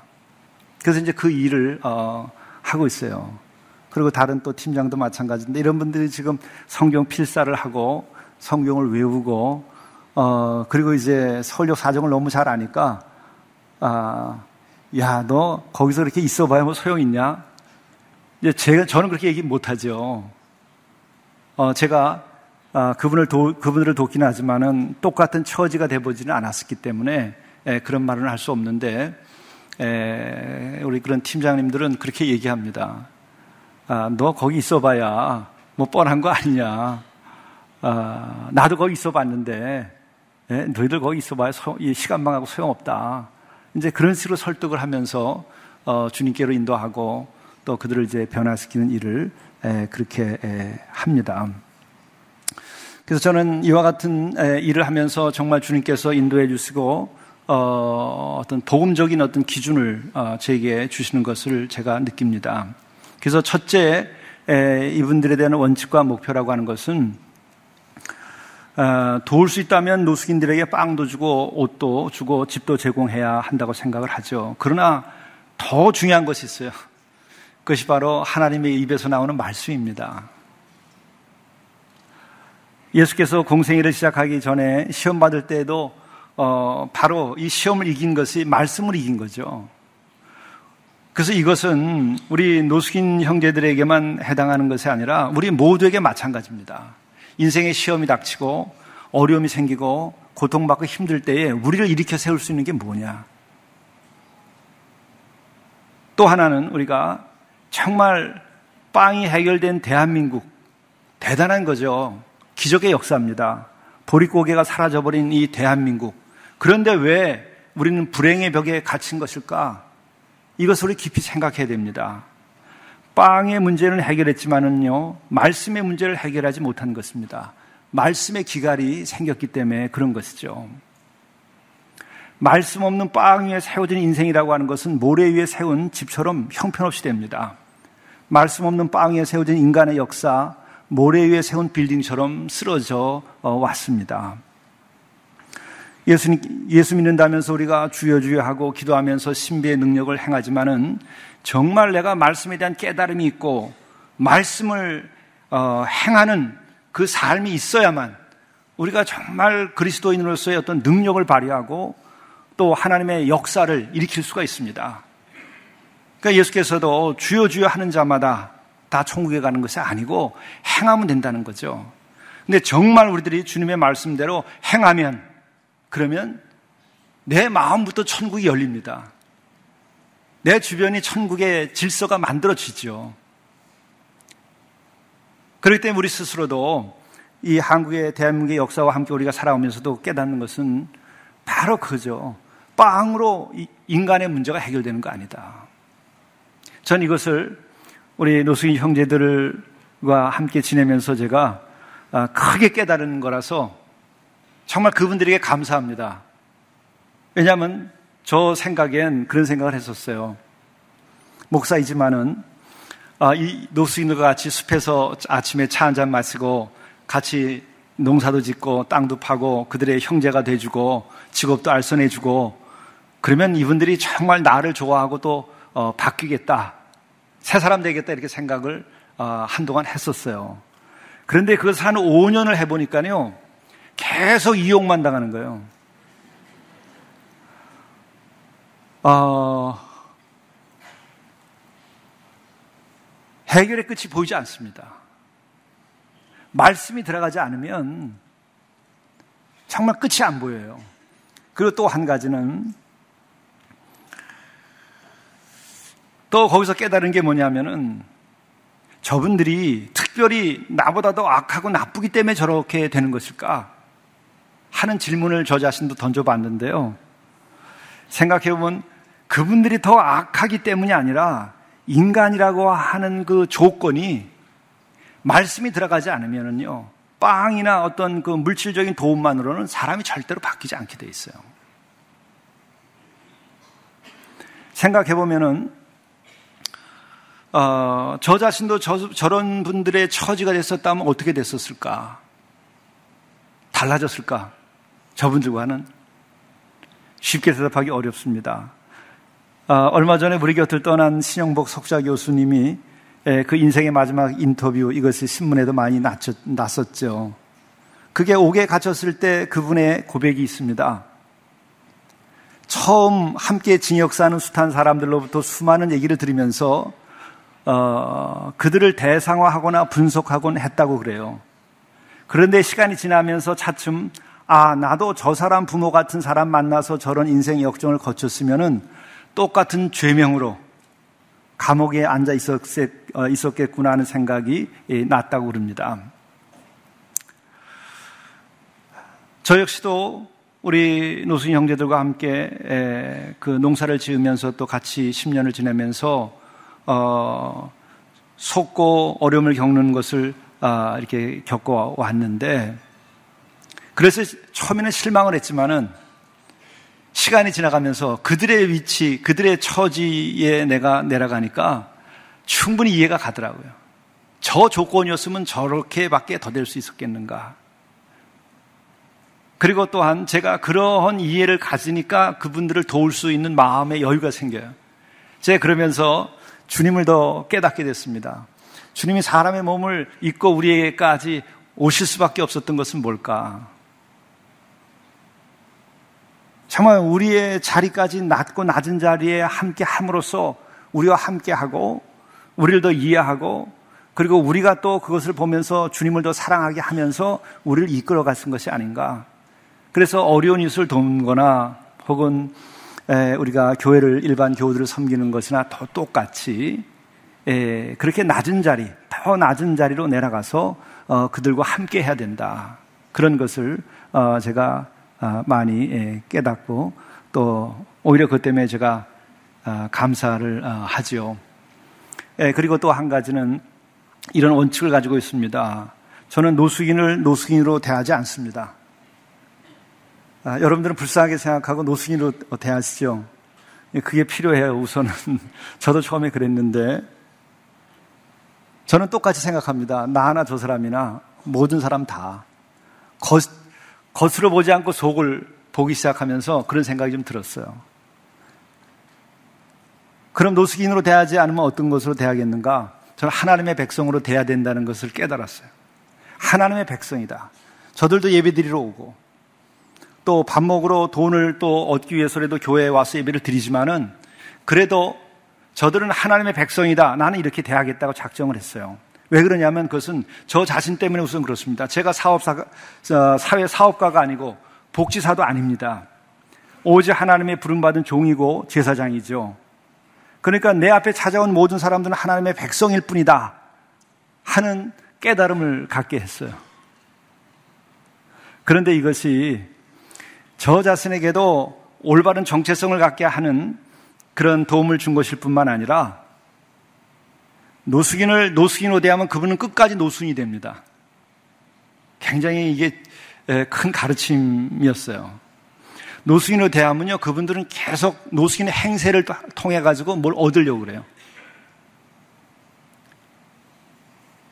[SPEAKER 2] 그래서 이제 그 일을 어, 하고 있어요. 그리고 다른 또 팀장도 마찬가지인데 이런 분들이 지금 성경 필사를 하고 성경을 외우고 어, 그리고 이제 서울역 사정을 너무 잘 아니까 아, 야, 너 거기서 그렇게 있어봐야 뭐 소용 있냐? 이제 제가, 저는 그렇게 얘기 못하죠. 어, 제가, 아, 그분을 도, 그분들을 돕기는 하지만은 똑같은 처지가 돼보지는 않았었기 때문에 에, 그런 말은 할 수 없는데, 에, 우리 그런 팀장님들은 그렇게 얘기합니다. 아, 너 거기 있어봐야 뭐 뻔한 거 아니냐. 아, 나도 거기 있어봤는데, 에, 너희들 거기 있어봐야 소, 시간만 하고 소용없다. 이제 그런 식으로 설득을 하면서 어, 주님께로 인도하고 또 그들을 이제 변화시키는 일을 에, 그렇게 에, 합니다. 그래서 저는 이와 같은 에, 일을 하면서 정말 주님께서 인도해 주시고 어, 어떤 복음적인 어떤 기준을 어, 제게 주시는 것을 제가 느낍니다. 그래서 첫째 에, 이분들에 대한 원칙과 목표라고 하는 것은 어, 도울 수 있다면 노숙인들에게 빵도 주고 옷도 주고 집도 제공해야 한다고 생각을 하죠. 그러나 더 중요한 것이 있어요. 그것이 바로 하나님의 입에서 나오는 말씀입니다. 예수께서 공생애를 시작하기 전에 시험 받을 때에도 어, 바로 이 시험을 이긴 것이 말씀을 이긴 거죠. 그래서 이것은 우리 노숙인 형제들에게만 해당하는 것이 아니라 우리 모두에게 마찬가지입니다. 인생의 시험이 닥치고 어려움이 생기고 고통받고 힘들 때에 우리를 일으켜 세울 수 있는 게 뭐냐? 또 하나는 우리가 정말 빵이 해결된 대한민국 대단한 거죠. 기적의 역사입니다. 보릿고개가 사라져버린 이 대한민국. 그런데 왜 우리는 불행의 벽에 갇힌 것일까? 이것을 깊이 생각해야 됩니다. 빵의 문제는 해결했지만은요, 말씀의 문제를 해결하지 못한 것입니다. 말씀의 기갈이 생겼기 때문에 그런 것이죠. 말씀 없는 빵 위에 세워진 인생이라고 하는 것은 모래 위에 세운 집처럼 형편없이 됩니다. 말씀 없는 빵 위에 세워진 인간의 역사, 모래 위에 세운 빌딩처럼 쓰러져 어, 왔습니다. 예수, 예수 믿는다면서 우리가 주여 주여 하고 기도하면서 신비의 능력을 행하지만은 정말 내가 말씀에 대한 깨달음이 있고 말씀을 어, 행하는 그 삶이 있어야만 우리가 정말 그리스도인으로서의 어떤 능력을 발휘하고 또 하나님의 역사를 일으킬 수가 있습니다. 그러니까 예수께서도 주여 주여 하는 자마다 다 천국에 가는 것이 아니고 행하면 된다는 거죠. 근데 정말 우리들이 주님의 말씀대로 행하면 그러면 내 마음부터 천국이 열립니다. 내 주변이 천국의 질서가 만들어지죠. 그렇기 때문에 우리 스스로도 이 한국의 대한민국의 역사와 함께 우리가 살아오면서도 깨닫는 것은 바로 그죠. 빵으로 인간의 문제가 해결되는 거 아니다. 전 이것을 우리 노숙인 형제들과 함께 지내면서 제가 아, 크게 깨달은 거라서 정말 그분들에게 감사합니다. 왜냐하면 저 생각엔 그런 생각을 했었어요. 목사이지만은 아, 이 노숙인들과 같이 숲에서 아침에 차 한 잔 마시고 같이 농사도 짓고 땅도 파고 그들의 형제가 돼주고 직업도 알선해주고 그러면 이분들이 정말 나를 좋아하고 또 어, 바뀌겠다. 새 사람 되겠다. 이렇게 생각을 어, 한동안 했었어요. 그런데 그것을 한 5년을 해보니까요. 계속 이용만 당하는 거예요. 어, 해결의 끝이 보이지 않습니다. 말씀이 들어가지 않으면 정말 끝이 안 보여요. 그리고 또 한 가지는 또 거기서 깨달은 게 뭐냐면은 저분들이 특별히 나보다 더 악하고 나쁘기 때문에 저렇게 되는 것일까 하는 질문을 저 자신도 던져봤는데요. 생각해보면 그분들이 더 악하기 때문이 아니라 인간이라고 하는 그 조건이 말씀이 들어가지 않으면은요, 빵이나 어떤 그 물질적인 도움만으로는 사람이 절대로 바뀌지 않게 돼 있어요. 생각해보면은, 어, 저 자신도 저, 저런 분들의 처지가 됐었다면 어떻게 됐었을까? 달라졌을까? 저분들과는 쉽게 대답하기 어렵습니다. 어, 얼마 전에 우리 곁을 떠난 신영복 석좌 교수님이 그 인생의 마지막 인터뷰 이것이 신문에도 많이 났었 죠. 그게 옥에 갇혔을 때 그분의 고백이 있습니다. 처음 함께 징역 사는 숱한 사람들로부터 수많은 얘기를 들으면서 어, 그들을 대상화하거나 분석하곤 했다고 그래요. 그런데 시간이 지나면서 차츰 아 나도 저 사람 부모 같은 사람 만나서 저런 인생 역정을 거쳤으면은 똑같은 죄명으로 감옥에 앉아 어, 있었겠구나 하는 생각이 예, 났다고 그럽니다. 저 역시도 우리 노승 형제들과 함께 그 농사를 지으면서 또 같이 10년을 지내면서 어, 속고 어려움을 겪는 것을 아, 이렇게 겪어 왔는데 그래서 처음에는 실망을 했지만은 시간이 지나가면서 그들의 위치, 그들의 처지에 내가 내려가니까 충분히 이해가 가더라고요. 저 조건이었으면 저렇게밖에 더 될 수 있었겠는가. 그리고 또한 제가 그러한 이해를 가지니까 그분들을 도울 수 있는 마음의 여유가 생겨요. 제가 그러면서 주님을 더 깨닫게 됐습니다. 주님이 사람의 몸을 입고 우리에게까지 오실 수밖에 없었던 것은 뭘까? 정말 우리의 자리까지 낮고 낮은 자리에 함께 함으로써 우리와 함께 하고 우리를 더 이해하고 그리고 우리가 또 그것을 보면서 주님을 더 사랑하게 하면서 우리를 이끌어 갔은 것이 아닌가. 그래서 어려운 이웃을 돕거나 혹은 우리가 교회를 일반 교우들을 섬기는 것이나 더 똑같이 그렇게 낮은 자리, 더 낮은 자리로 내려가서 어, 그들과 함께 해야 된다. 그런 것을 어, 제가 아, 많이 예, 깨닫고 또 오히려 그 때문에 제가 아, 감사를 아, 하지요. 예, 그리고 또 한 가지는 이런 원칙을 가지고 있습니다. 저는 노숙인을 노숙인으로 대하지 않습니다. 여러분들은 불쌍하게 생각하고 노숙인으로 대하시죠. 예, 그게 필요해요, 우선은. 저도 처음에 그랬는데, 저는 똑같이 생각합니다. 나나 저 사람이나 모든 사람 다. 겉으로 보지 않고 속을 보기 시작하면서 그런 생각이 좀 들었어요. 그럼 노숙인으로 대하지 않으면 어떤 것으로 대하겠는가? 저는 하나님의 백성으로 대해야 된다는 것을 깨달았어요. 하나님의 백성이다. 저들도 예배 드리러 오고 또 밥 먹으러 돈을 또 얻기 위해서라도 교회에 와서 예배를 드리지만은 그래도 저들은 하나님의 백성이다. 나는 이렇게 대하겠다고 작정을 했어요. 왜 그러냐면 그것은 저 자신 때문에 우선 그렇습니다. 제가 사업사가, 사회 사업가가 아니고 복지사도 아닙니다. 오직 하나님의 부름받은 종이고 제사장이죠. 그러니까 내 앞에 찾아온 모든 사람들은 하나님의 백성일 뿐이다. 하는 깨달음을 갖게 했어요. 그런데 이것이 저 자신에게도 올바른 정체성을 갖게 하는 그런 도움을 준 것일 뿐만 아니라 노숙인을 노숙인으로 대하면 그분은 끝까지 노숙인이 됩니다. 굉장히 이게 큰 가르침이었어요. 노숙인으로 대하면요, 그분들은 계속 노숙인의 행세를 통해 가지고 뭘 얻으려고 그래요.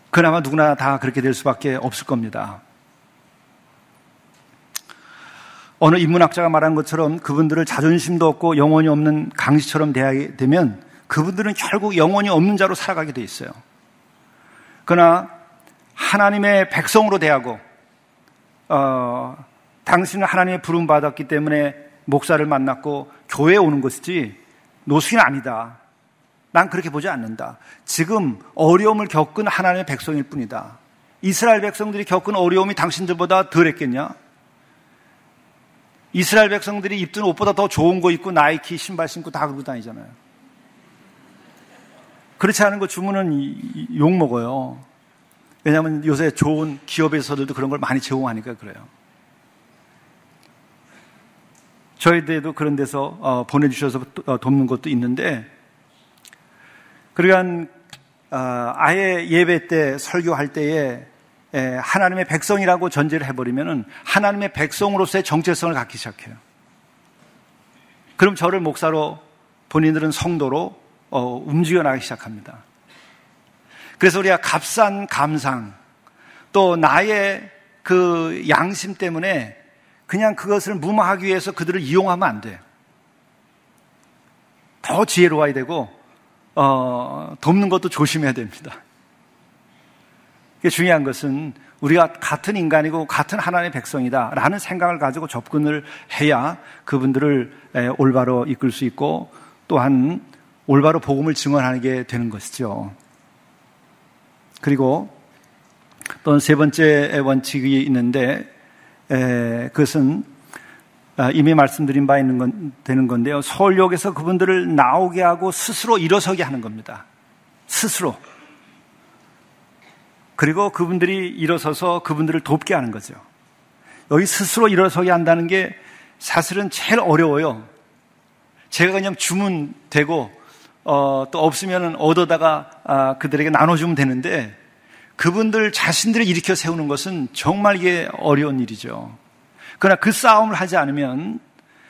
[SPEAKER 2] 그나마 누구나 다 그렇게 될 수밖에 없을 겁니다. 어느 인문학자가 말한 것처럼 그분들을 자존심도 없고 영혼이 없는 강시처럼 대하게 되면 그분들은 결국 영혼이 없는 자로 살아가게 돼 있어요. 그러나 하나님의 백성으로 대하고 어, 당신은 하나님의 부름 받았기 때문에 목사를 만났고 교회에 오는 것이지 노숙인 아니다. 난 그렇게 보지 않는다. 지금 어려움을 겪은 하나님의 백성일 뿐이다. 이스라엘 백성들이 겪은 어려움이 당신들보다 덜 했겠냐? 이스라엘 백성들이 입던 옷보다 더 좋은 거 입고 나이키 신발 신고 다 그러고 다니잖아요. 그렇지 않은 거 주문은 욕 먹어요. 왜냐하면 요새 좋은 기업에서들도 그런 걸 많이 제공하니까 그래요. 저희들도 그런 데서 어, 보내주셔서 어, 돕는 것도 있는데, 그러니까 아예 예배 때 설교할 때에 하나님의 백성이라고 전제를 해버리면 하나님의 백성으로서의 정체성을 갖기 시작해요. 그럼 저를 목사로 본인들은 성도로 어, 움직여 나가기 시작합니다. 그래서 우리가 값싼 감상 또 나의 그 양심 때문에 그냥 그것을 무마하기 위해서 그들을 이용하면 안 돼. 더 지혜로워야 되고 어, 돕는 것도 조심해야 됩니다. 중요한 것은 우리가 같은 인간이고 같은 하나님의 백성이다라는 생각을 가지고 접근을 해야 그분들을 올바로 이끌 수 있고 또한 올바로 복음을 증언하게 되는 것이죠. 그리고 또 세 번째 원칙이 있는데 그것은 아, 이미 말씀드린 바 있는 건 되는 건데요. 서울역에서 그분들을 나오게 하고 스스로 일어서게 하는 겁니다. 스스로. 그리고 그분들이 일어서서 그분들을 돕게 하는 거죠. 여기 스스로 일어서게 한다는 게 사실은 제일 어려워요. 제가 그냥 주문되고 어, 또 없으면 얻어다가 아, 그들에게 나눠주면 되는데 그분들 자신들을 일으켜 세우는 것은 정말 이게 어려운 일이죠. 그러나 그 싸움을 하지 않으면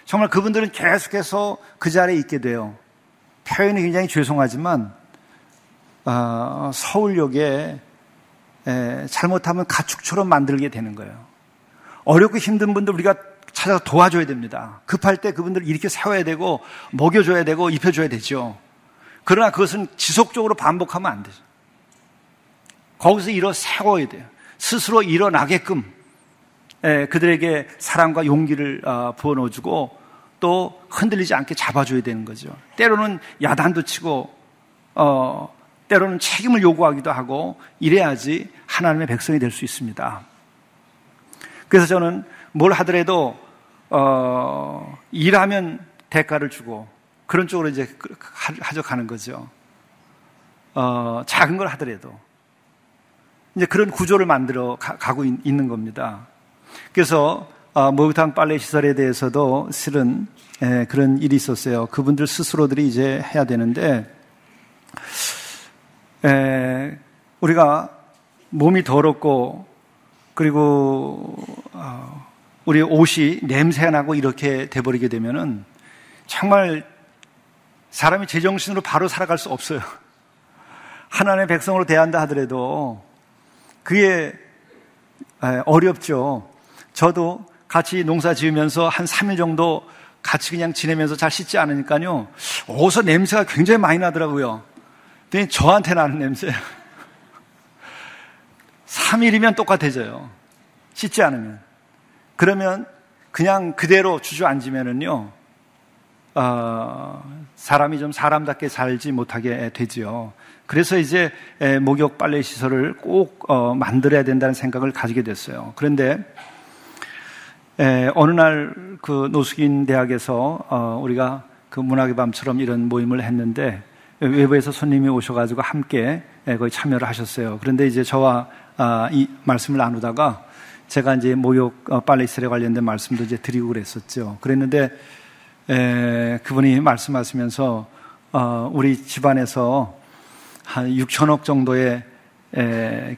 [SPEAKER 2] 정말 그분들은 계속해서 그 자리에 있게 돼요. 표현이 굉장히 죄송하지만 어, 서울역에 에, 잘못하면 가축처럼 만들게 되는 거예요. 어렵고 힘든 분들 우리가 찾아서 도와줘야 됩니다. 급할 때 그분들을 이렇게 세워야 되고 먹여줘야 되고 입혀줘야 되죠. 그러나 그것은 지속적으로 반복하면 안 되죠. 거기서 일어 세워야 돼요. 스스로 일어나게끔 에, 그들에게 사랑과 용기를 어, 부어 넣어주고 또 흔들리지 않게 잡아줘야 되는 거죠. 때로는 야단도 치고 어, 때로는 책임을 요구하기도 하고 이래야지 하나님의 백성이 될 수 있습니다. 그래서 저는 뭘 하더라도 어, 일하면 대가를 주고 그런 쪽으로 이제 그, 하져 가는 거죠. 어, 작은 걸 하더라도 이제 그런 구조를 만들어 가, 고 있는 겁니다. 그래서 어, 목욕탕 빨래 시설에 대해서도 실은 예, 그런 일이 있었어요. 그분들 스스로들이 이제 해야 되는데 에, 우리가 몸이 더럽고 그리고 어, 우리 옷이 냄새 나고 이렇게 돼버리게 되면은 정말 사람이 제정신으로 바로 살아갈 수 없어요. 하나님의 백성으로 대한다 하더라도 그게 어렵죠. 저도 같이 농사 지으면서 한 3일 정도 같이 그냥 지내면서 잘 씻지 않으니까요. 어디서 냄새가 굉장히 많이 나더라고요. 근데 저한테 나는 냄새. 3일이면 똑같아져요. 씻지 않으면. 그러면 그냥 그대로 주저앉으면은요, 어, 사람이 좀 사람답게 살지 못하게 되지요. 그래서 이제 목욕 빨래 시설을 꼭 어, 만들어야 된다는 생각을 가지게 됐어요. 그런데 에, 어느 날 그 노숙인 대학에서 어, 우리가 그 문학의 밤처럼 이런 모임을 했는데 외부에서 손님이 오셔가지고 함께 거의 참여를 하셨어요. 그런데 이제 저와 아, 이 말씀을 나누다가 제가 이제 목욕 어, 빨래 시설에 관련된 말씀도 이제 드리고 그랬었죠. 그랬는데 에, 그분이 말씀하시면서 어, 우리 집안에서 한 6천억 정도의 에,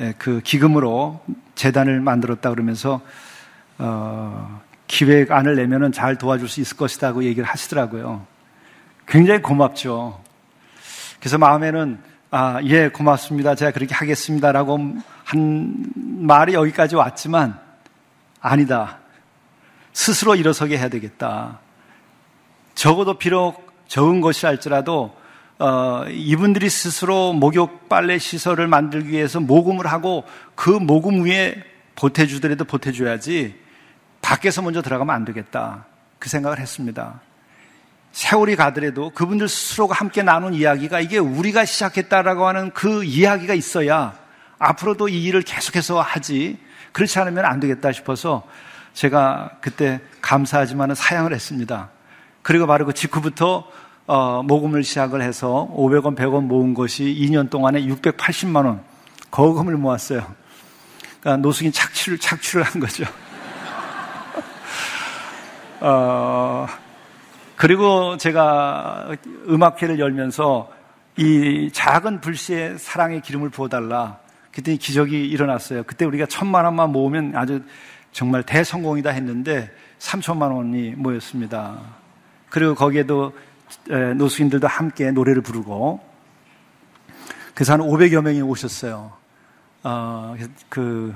[SPEAKER 2] 에, 그 기금으로 재단을 만들었다 그러면서 어, 기획안을 내면은 잘 도와줄 수 있을 것이다고 얘기를 하시더라고요. 굉장히 고맙죠. 그래서 마음에는 아, 예, 고맙습니다. 제가 그렇게 하겠습니다라고 한 말이 여기까지 왔지만 아니다. 스스로 일어서게 해야 되겠다. 적어도 비록 적은 것이 할지라도 어, 이분들이 스스로 목욕 빨래 시설을 만들기 위해서 모금을 하고 그 모금 위에 보태주더라도 보태줘야지 밖에서 먼저 들어가면 안 되겠다. 그 생각을 했습니다. 세월이 가더라도 그분들 스스로가 함께 나눈 이야기가 이게 우리가 시작했다라고 하는 그 이야기가 있어야 앞으로도 이 일을 계속해서 하지 그렇지 않으면 안 되겠다 싶어서 제가 그때 감사하지만 사양을 했습니다. 그리고 바로 그 직후부터 어, 모금을 시작을 해서 500원, 100원 모은 것이 2년 동안에 680만 원 거금을 모았어요. 그러니까 노숙인 착취를 착취를 한 거죠. 어, 그리고 제가 음악회를 열면서 이 작은 불씨에 사랑의 기름을 부어달라. 그때 기적이 일어났어요. 그때 우리가 천만 원만 모으면 아주 정말 대성공이다 했는데 3천만 원이 모였습니다. 그리고 거기에도 노숙인들도 함께 노래를 부르고 그래서 한 500여 명이 오셨어요. 어, 그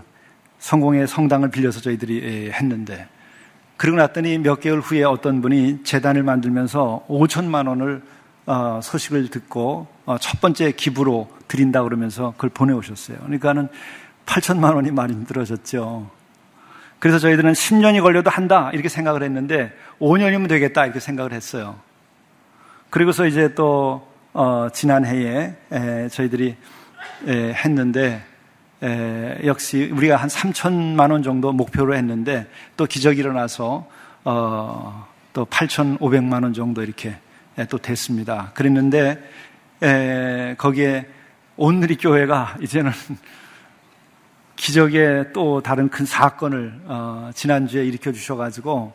[SPEAKER 2] 성공의 성당을 빌려서 저희들이 했는데 그리고 났더니 몇 개월 후에 어떤 분이 재단을 만들면서 5천만 원을 어, 소식을 듣고 어, 첫 번째 기부로 드린다 그러면서 그걸 보내오셨어요. 그러니까는 8천만 원이 많이 힘들어졌죠. 그래서 저희들은 10년이 걸려도 한다 이렇게 생각을 했는데 5년이면 되겠다 이렇게 생각을 했어요. 그리고서 이제 또 어, 지난해에 에, 저희들이 에, 했는데 에, 역시 우리가 한 3천만 원 정도 목표로 했는데 또 기적이 일어나서 어, 또 8,500만 원 정도 이렇게 에, 또 됐습니다. 그랬는데 에, 거기에 온누리 교회가 이제는 기적의 또 다른 큰 사건을 어, 지난주에 일으켜 주셔가지고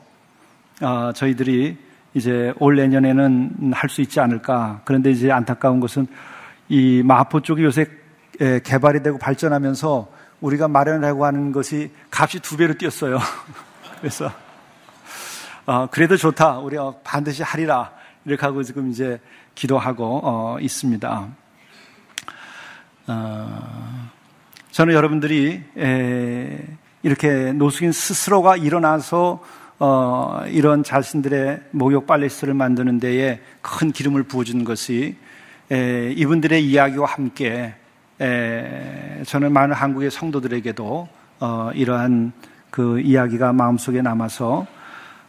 [SPEAKER 2] 어, 저희들이 이제 올 내년에는 할 수 있지 않을까. 그런데 이제 안타까운 것은 이 마포 쪽이 요새 개발이 되고 발전하면서 우리가 마련하고 하는 것이 값이 두 배로 뛰었어요. 그래서 어, 그래도 좋다. 우리 가 반드시 하리라. 이렇게 하고 지금 이제 기도하고 어, 있습니다. 어, 저는 여러분들이 에, 이렇게 노숙인 스스로가 일어나서 어, 이런 자신들의 목욕 빨래시설을 만드는 데에 큰 기름을 부어준 것이 에, 이분들의 이야기와 함께 에, 저는 많은 한국의 성도들에게도 어, 이러한 그 이야기가 마음속에 남아서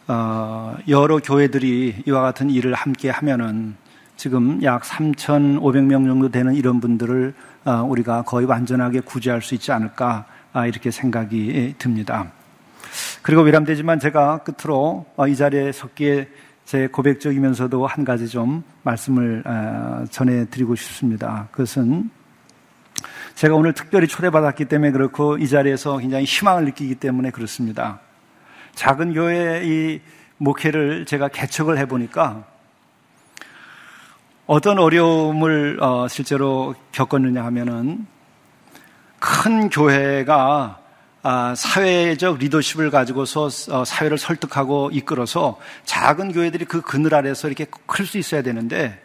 [SPEAKER 2] 어, 여러 교회들이 이와 같은 일을 함께 하면은 지금 약 3,500명 정도 되는 이런 분들을 어, 우리가 거의 완전하게 구제할 수 있지 않을까 아, 이렇게 생각이 듭니다. 그리고 위람되지만 제가 끝으로 어, 이 자리에 섰기에 제 고백적이면서도 한 가지 좀 말씀을 어, 전해드리고 싶습니다. 그것은 제가 오늘 특별히 초대받았기 때문에 그렇고 이 자리에서 굉장히 희망을 느끼기 때문에 그렇습니다. 작은 교회의 이 목회를 제가 개척을 해보니까 어떤 어려움을 어, 실제로 겪었느냐 하면은 큰 교회가 아, 사회적 리더십을 가지고서 어, 사회를 설득하고 이끌어서 작은 교회들이 그 그늘 아래서 이렇게 클 수 있어야 되는데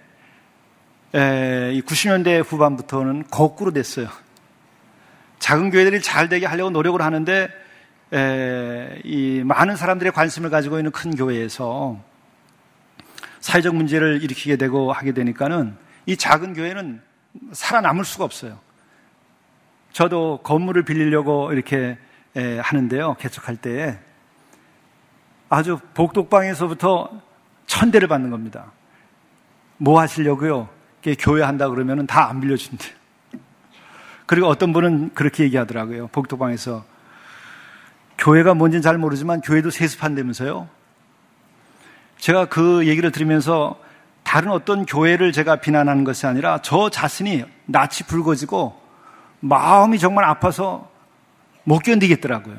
[SPEAKER 2] 에, 이 90년대 후반부터는 거꾸로 됐어요. 작은 교회들이 잘 되게 하려고 노력을 하는데 에, 이 많은 사람들의 관심을 가지고 있는 큰 교회에서 사회적 문제를 일으키게 되고 하게 되니까는 이 작은 교회는 살아남을 수가 없어요. 저도 건물을 빌리려고 이렇게 에, 하는데요. 개척할 때에 아주 복독방에서부터 천대를 받는 겁니다. 뭐 하시려고요? 교회 한다 그러면은 다안 빌려준대요. 그리고 어떤 분은 그렇게 얘기하더라고요. 복도방에서 교회가 뭔지는 잘 모르지만 교회도 세습한다면서요. 제가 그 얘기를 들으면서 다른 어떤 교회를 제가 비난하는 것이 아니라 저 자신이 낯이 붉어지고 마음이 정말 아파서 못 견디겠더라고요.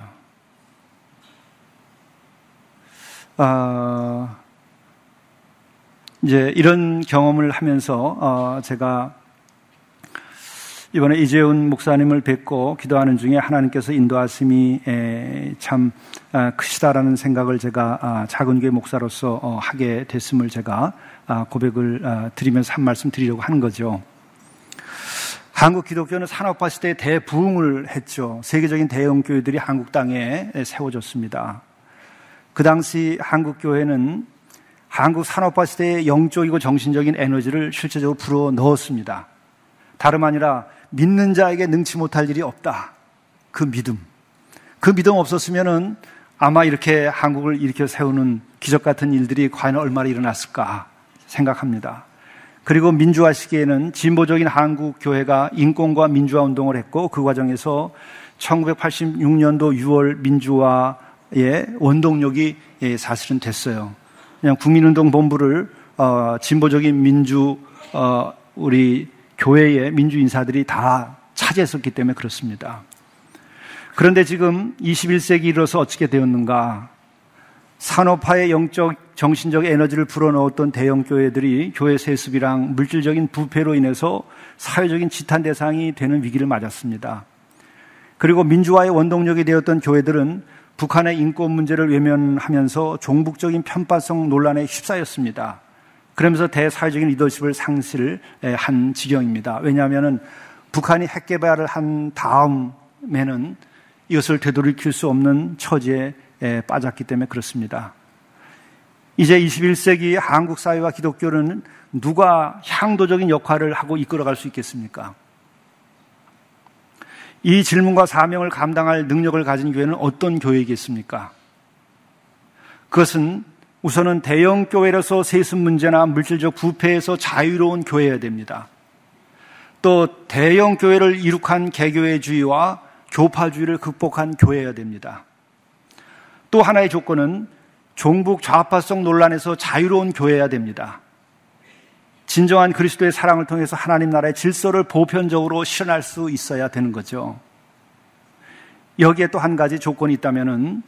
[SPEAKER 2] 아, 이제 이런 경험을 하면서 어, 제가 이번에 이재훈 목사님을 뵙고 기도하는 중에 하나님께서 인도하심이 참 아, 크시다라는 생각을 제가 아, 작은 교회 목사로서 어, 하게 됐음을 제가 아, 고백을 드리면서 한 말씀 드리려고 하는 거죠. 한국 기독교는 산업화 시대에 대부흥을 했죠. 세계적인 대형 교회들이 한국 땅에 세워졌습니다. 그 당시 한국 교회는 한국 산업화 시대의 영적이고 정신적인 에너지를 실제적으로 불어 넣었습니다. 다름 아니라 믿는 자에게 능치 못할 일이 없다. 그 믿음. 그 믿음 없었으면은 아마 이렇게 한국을 일으켜 세우는 기적 같은 일들이 과연 얼마나 일어났을까 생각합니다. 그리고 민주화 시기에는 진보적인 한국 교회가 인권과 민주화 운동을 했고 그 과정에서 1986년도 6월 민주화의 원동력이 예, 사실은 됐어요. 그냥 국민운동 본부를 어, 진보적인 민주 어, 우리 교회의 민주 인사들이 다 차지했었기 때문에 그렇습니다. 그런데 지금 21세기 이르러서 어떻게 되었는가? 산업화의 영적, 정신적 에너지를 불어넣었던 대형 교회들이 교회 세습이랑 물질적인 부패로 인해서 사회적인 지탄 대상이 되는 위기를 맞았습니다. 그리고 민주화의 원동력이 되었던 교회들은 북한의 인권 문제를 외면하면서 종북적인 편파성 논란에 휩싸였습니다. 그러면서 대사회적인 리더십을 상실한 지경입니다. 왜냐하면 북한이 핵 개발을 한 다음에는 이것을 되돌이킬 수 없는 처지에 빠졌기 때문에 그렇습니다. 이제 21세기 한국 사회와 기독교는 누가 향도적인 역할을 하고 이끌어갈 수 있겠습니까? 이 질문과 사명을 감당할 능력을 가진 교회는 어떤 교회이겠습니까? 그것은 우선은 대형 교회로서 세습 문제나 물질적 부패에서 자유로운 교회여야 됩니다. 또 대형 교회를 이룩한 개교회주의와 교파주의를 극복한 교회여야 됩니다. 또 하나의 조건은 종북 좌파성 논란에서 자유로운 교회여야 됩니다. 진정한 그리스도의 사랑을 통해서 하나님 나라의 질서를 보편적으로 실현할 수 있어야 되는 거죠. 여기에 또 한 가지 조건이 있다면은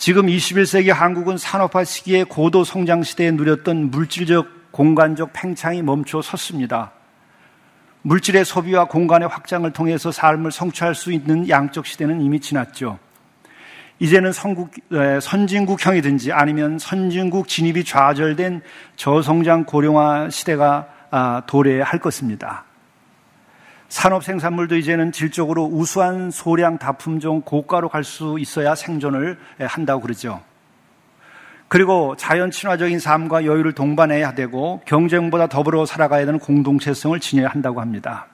[SPEAKER 2] 지금 21세기 한국은 산업화 시기에 고도 성장 시대에 누렸던 물질적 공간적 팽창이 멈춰 섰습니다. 물질의 소비와 공간의 확장을 통해서 삶을 성취할 수 있는 양적 시대는 이미 지났죠. 이제는 선국, 선진국형이든지 아니면 선진국 진입이 좌절된 저성장 고령화 시대가 아, 도래할 것입니다. 산업 생산물도 이제는 질적으로 우수한 소량 다품종 고가로 갈 수 있어야 생존을 한다고 그러죠. 그리고 자연 친화적인 삶과 여유를 동반해야 되고 경쟁보다 더불어 살아가야 되는 공동체성을 지녀야 한다고 합니다.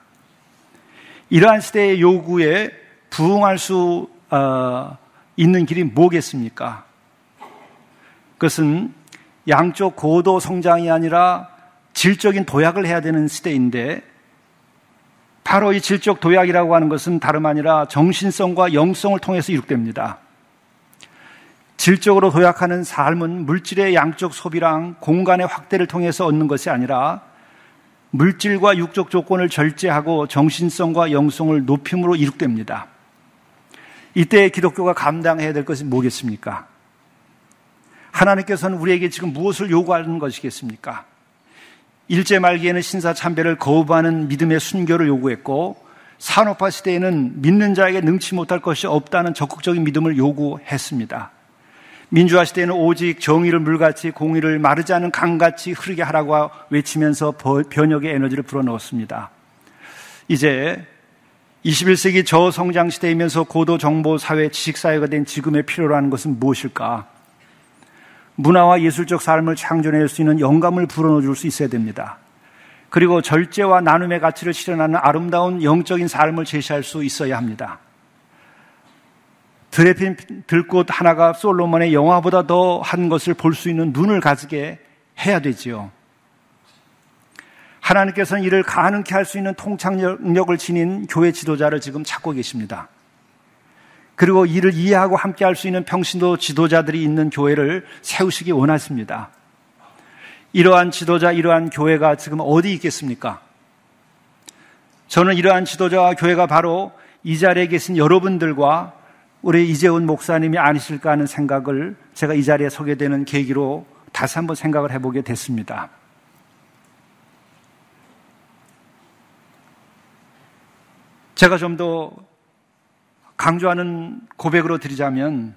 [SPEAKER 2] 이러한 시대의 요구에 부응할 수 어, 있는 길이 뭐겠습니까? 그것은 양쪽 고도 성장이 아니라 질적인 도약을 해야 되는 시대인데 바로 이 질적 도약이라고 하는 것은 다름 아니라 정신성과 영성을 통해서 이룩됩니다. 질적으로 도약하는 삶은 물질의 양적 소비랑 공간의 확대를 통해서 얻는 것이 아니라 물질과 육적 조건을 절제하고 정신성과 영성을 높임으로 이룩됩니다. 이때 기독교가 감당해야 될 것이 뭐겠습니까? 하나님께서는 우리에게 지금 무엇을 요구하는 것이겠습니까? 일제 말기에는 신사 참배를 거부하는 믿음의 순교를 요구했고 산업화 시대에는 믿는 자에게 능치 못할 것이 없다는 적극적인 믿음을 요구했습니다. 민주화 시대에는 오직 정의를 물같이 공의를 마르지 않은 강같이 흐르게 하라고 외치면서 변혁의 에너지를 불어넣었습니다. 이제 21세기 저성장 시대이면서 고도 정보 사회, 지식 사회가 된 지금에 필요로 하는 것은 무엇일까? 문화와 예술적 삶을 창조해낼 수 있는 영감을 불어넣어 줄 수 있어야 됩니다. 그리고 절제와 나눔의 가치를 실현하는 아름다운 영적인 삶을 제시할 수 있어야 합니다. 드레핀 들꽃 하나가 솔로몬의 영화보다 더 한 것을 볼 수 있는 눈을 가지게 해야 되지요. 하나님께서는 이를 가능케 할 수 있는 통창력을 지닌 교회 지도자를 지금 찾고 계십니다. 그리고 이를 이해하고 함께 할 수 있는 평신도 지도자들이 있는 교회를 세우시기 원하십니다. 이러한 지도자, 이러한 교회가 지금 어디 있겠습니까? 저는 이러한 지도자와 교회가 바로 이 자리에 계신 여러분들과 우리 이재훈 목사님이 아니실까 하는 생각을 제가 이 자리에 서게 되는 계기로 다시 한번 생각을 해보게 됐습니다. 제가 좀더 강조하는 고백으로 드리자면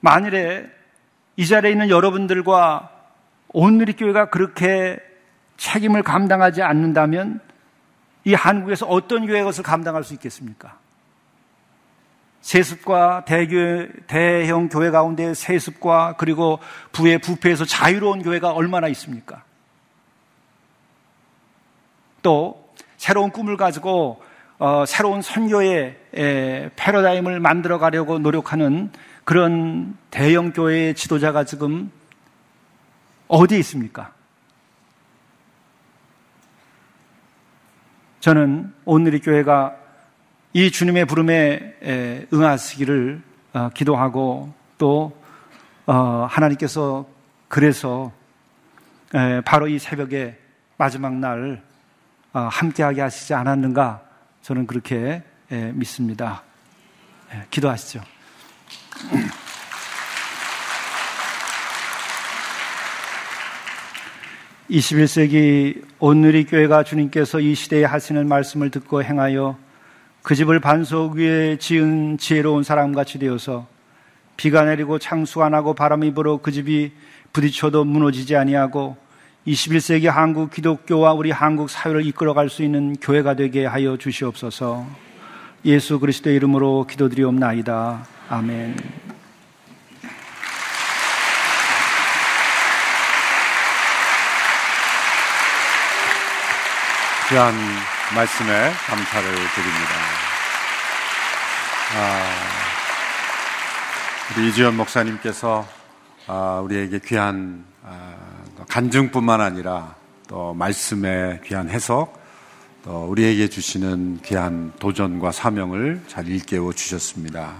[SPEAKER 2] 만일에 이 자리에 있는 여러분들과 온누리 교회가 그렇게 책임을 감당하지 않는다면 이 한국에서 어떤 교회가 그것을 감당할 수 있겠습니까? 세습과 대교, 대형 교회 가운데 세습과 그리고 부의 부패에서 자유로운 교회가 얼마나 있습니까? 또 새로운 꿈을 가지고 어, 새로운 선교의 에, 패러다임을 만들어 가려고 노력하는 그런 대형 교회의 지도자가 지금 어디에 있습니까? 저는 오늘의 교회가 이 주님의 부름에 응하시기를 어, 기도하고 또 어, 하나님께서 그래서 바로 이 새벽에 마지막 날 어, 함께하게 하시지 않았는가 저는 그렇게 믿습니다. 기도하시죠. 21세기 오늘의 교회가 주님께서 이 시대에 하시는 말씀을 듣고 행하여 그 집을 반석 위에 지은 지혜로운 사람같이 되어서 비가 내리고 창수가 나고 바람이 불어 그 집이 부딪혀도 무너지지 아니하고 21세기 한국 기독교와 우리 한국 사회를 이끌어갈 수 있는 교회가 되게 하여 주시옵소서. 예수 그리스도의 이름으로 기도드리옵나이다. 아멘.
[SPEAKER 1] 귀한 말씀에 감사를 드립니다. 아, 우리 이주연 목사님께서 아, 우리에게 귀한 아, 간증뿐만 아니라 또 말씀의 귀한 해석, 또 우리에게 주시는 귀한 도전과 사명을 잘 일깨워 주셨습니다.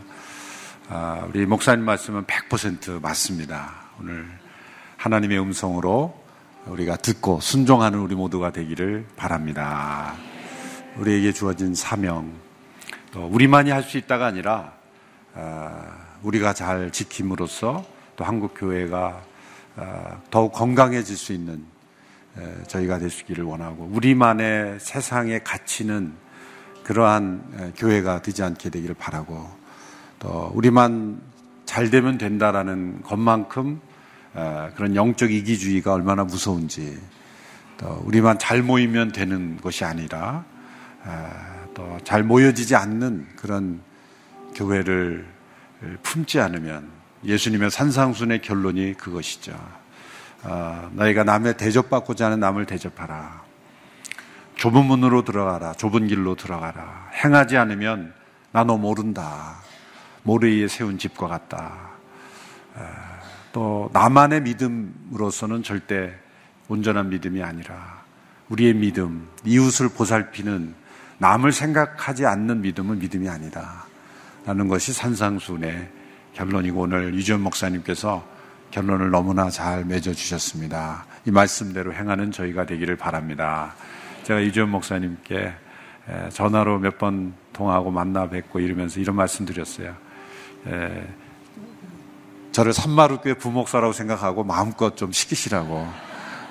[SPEAKER 1] 아, 우리 목사님 말씀은 100% 맞습니다. 오늘 하나님의 음성으로 우리가 듣고 순종하는 우리 모두가 되기를 바랍니다. 우리에게 주어진 사명, 또 우리만이 할 수 있다가 아니라 아, 우리가 잘 지킴으로써 또 한국 교회가 아, 더욱 건강해질 수 있는 저희가 되시기를 원하고 우리만의 세상의 가치는 그러한 교회가 되지 않게 되기를 바라고 또 우리만 잘 되면 된다라는 것만큼 어, 그런 영적 이기주의가 얼마나 무서운지 또 우리만 잘 모이면 되는 것이 아니라 어, 또잘 모여지지 않는 그런 교회를 품지 않으면 예수님의 산상순의 결론이 그것이죠. 어, 너희가 남의 대접받고자 하는 남을 대접하라. 좁은 문으로 들어가라. 좁은 길로 들어가라. 행하지 않으면 나너 모른다. 모래 위에 세운 집과 같다. 또 나만의 믿음으로서는 절대 온전한 믿음이 아니라 우리의 믿음, 이웃을 보살피는 남을 생각하지 않는 믿음은 믿음이 아니다. 라는 것이 산상순의 결론이고 오늘 유지원 목사님께서 결론을 너무나 잘 맺어주셨습니다. 이 말씀대로 행하는 저희가 되기를 바랍니다. 제가 유지원 목사님께 전화로 몇 번 통화하고 만나 뵙고 이러면서 이런 말씀 드렸어요. 저를 산마루교회 부목사라고 생각하고 마음껏 좀 시키시라고.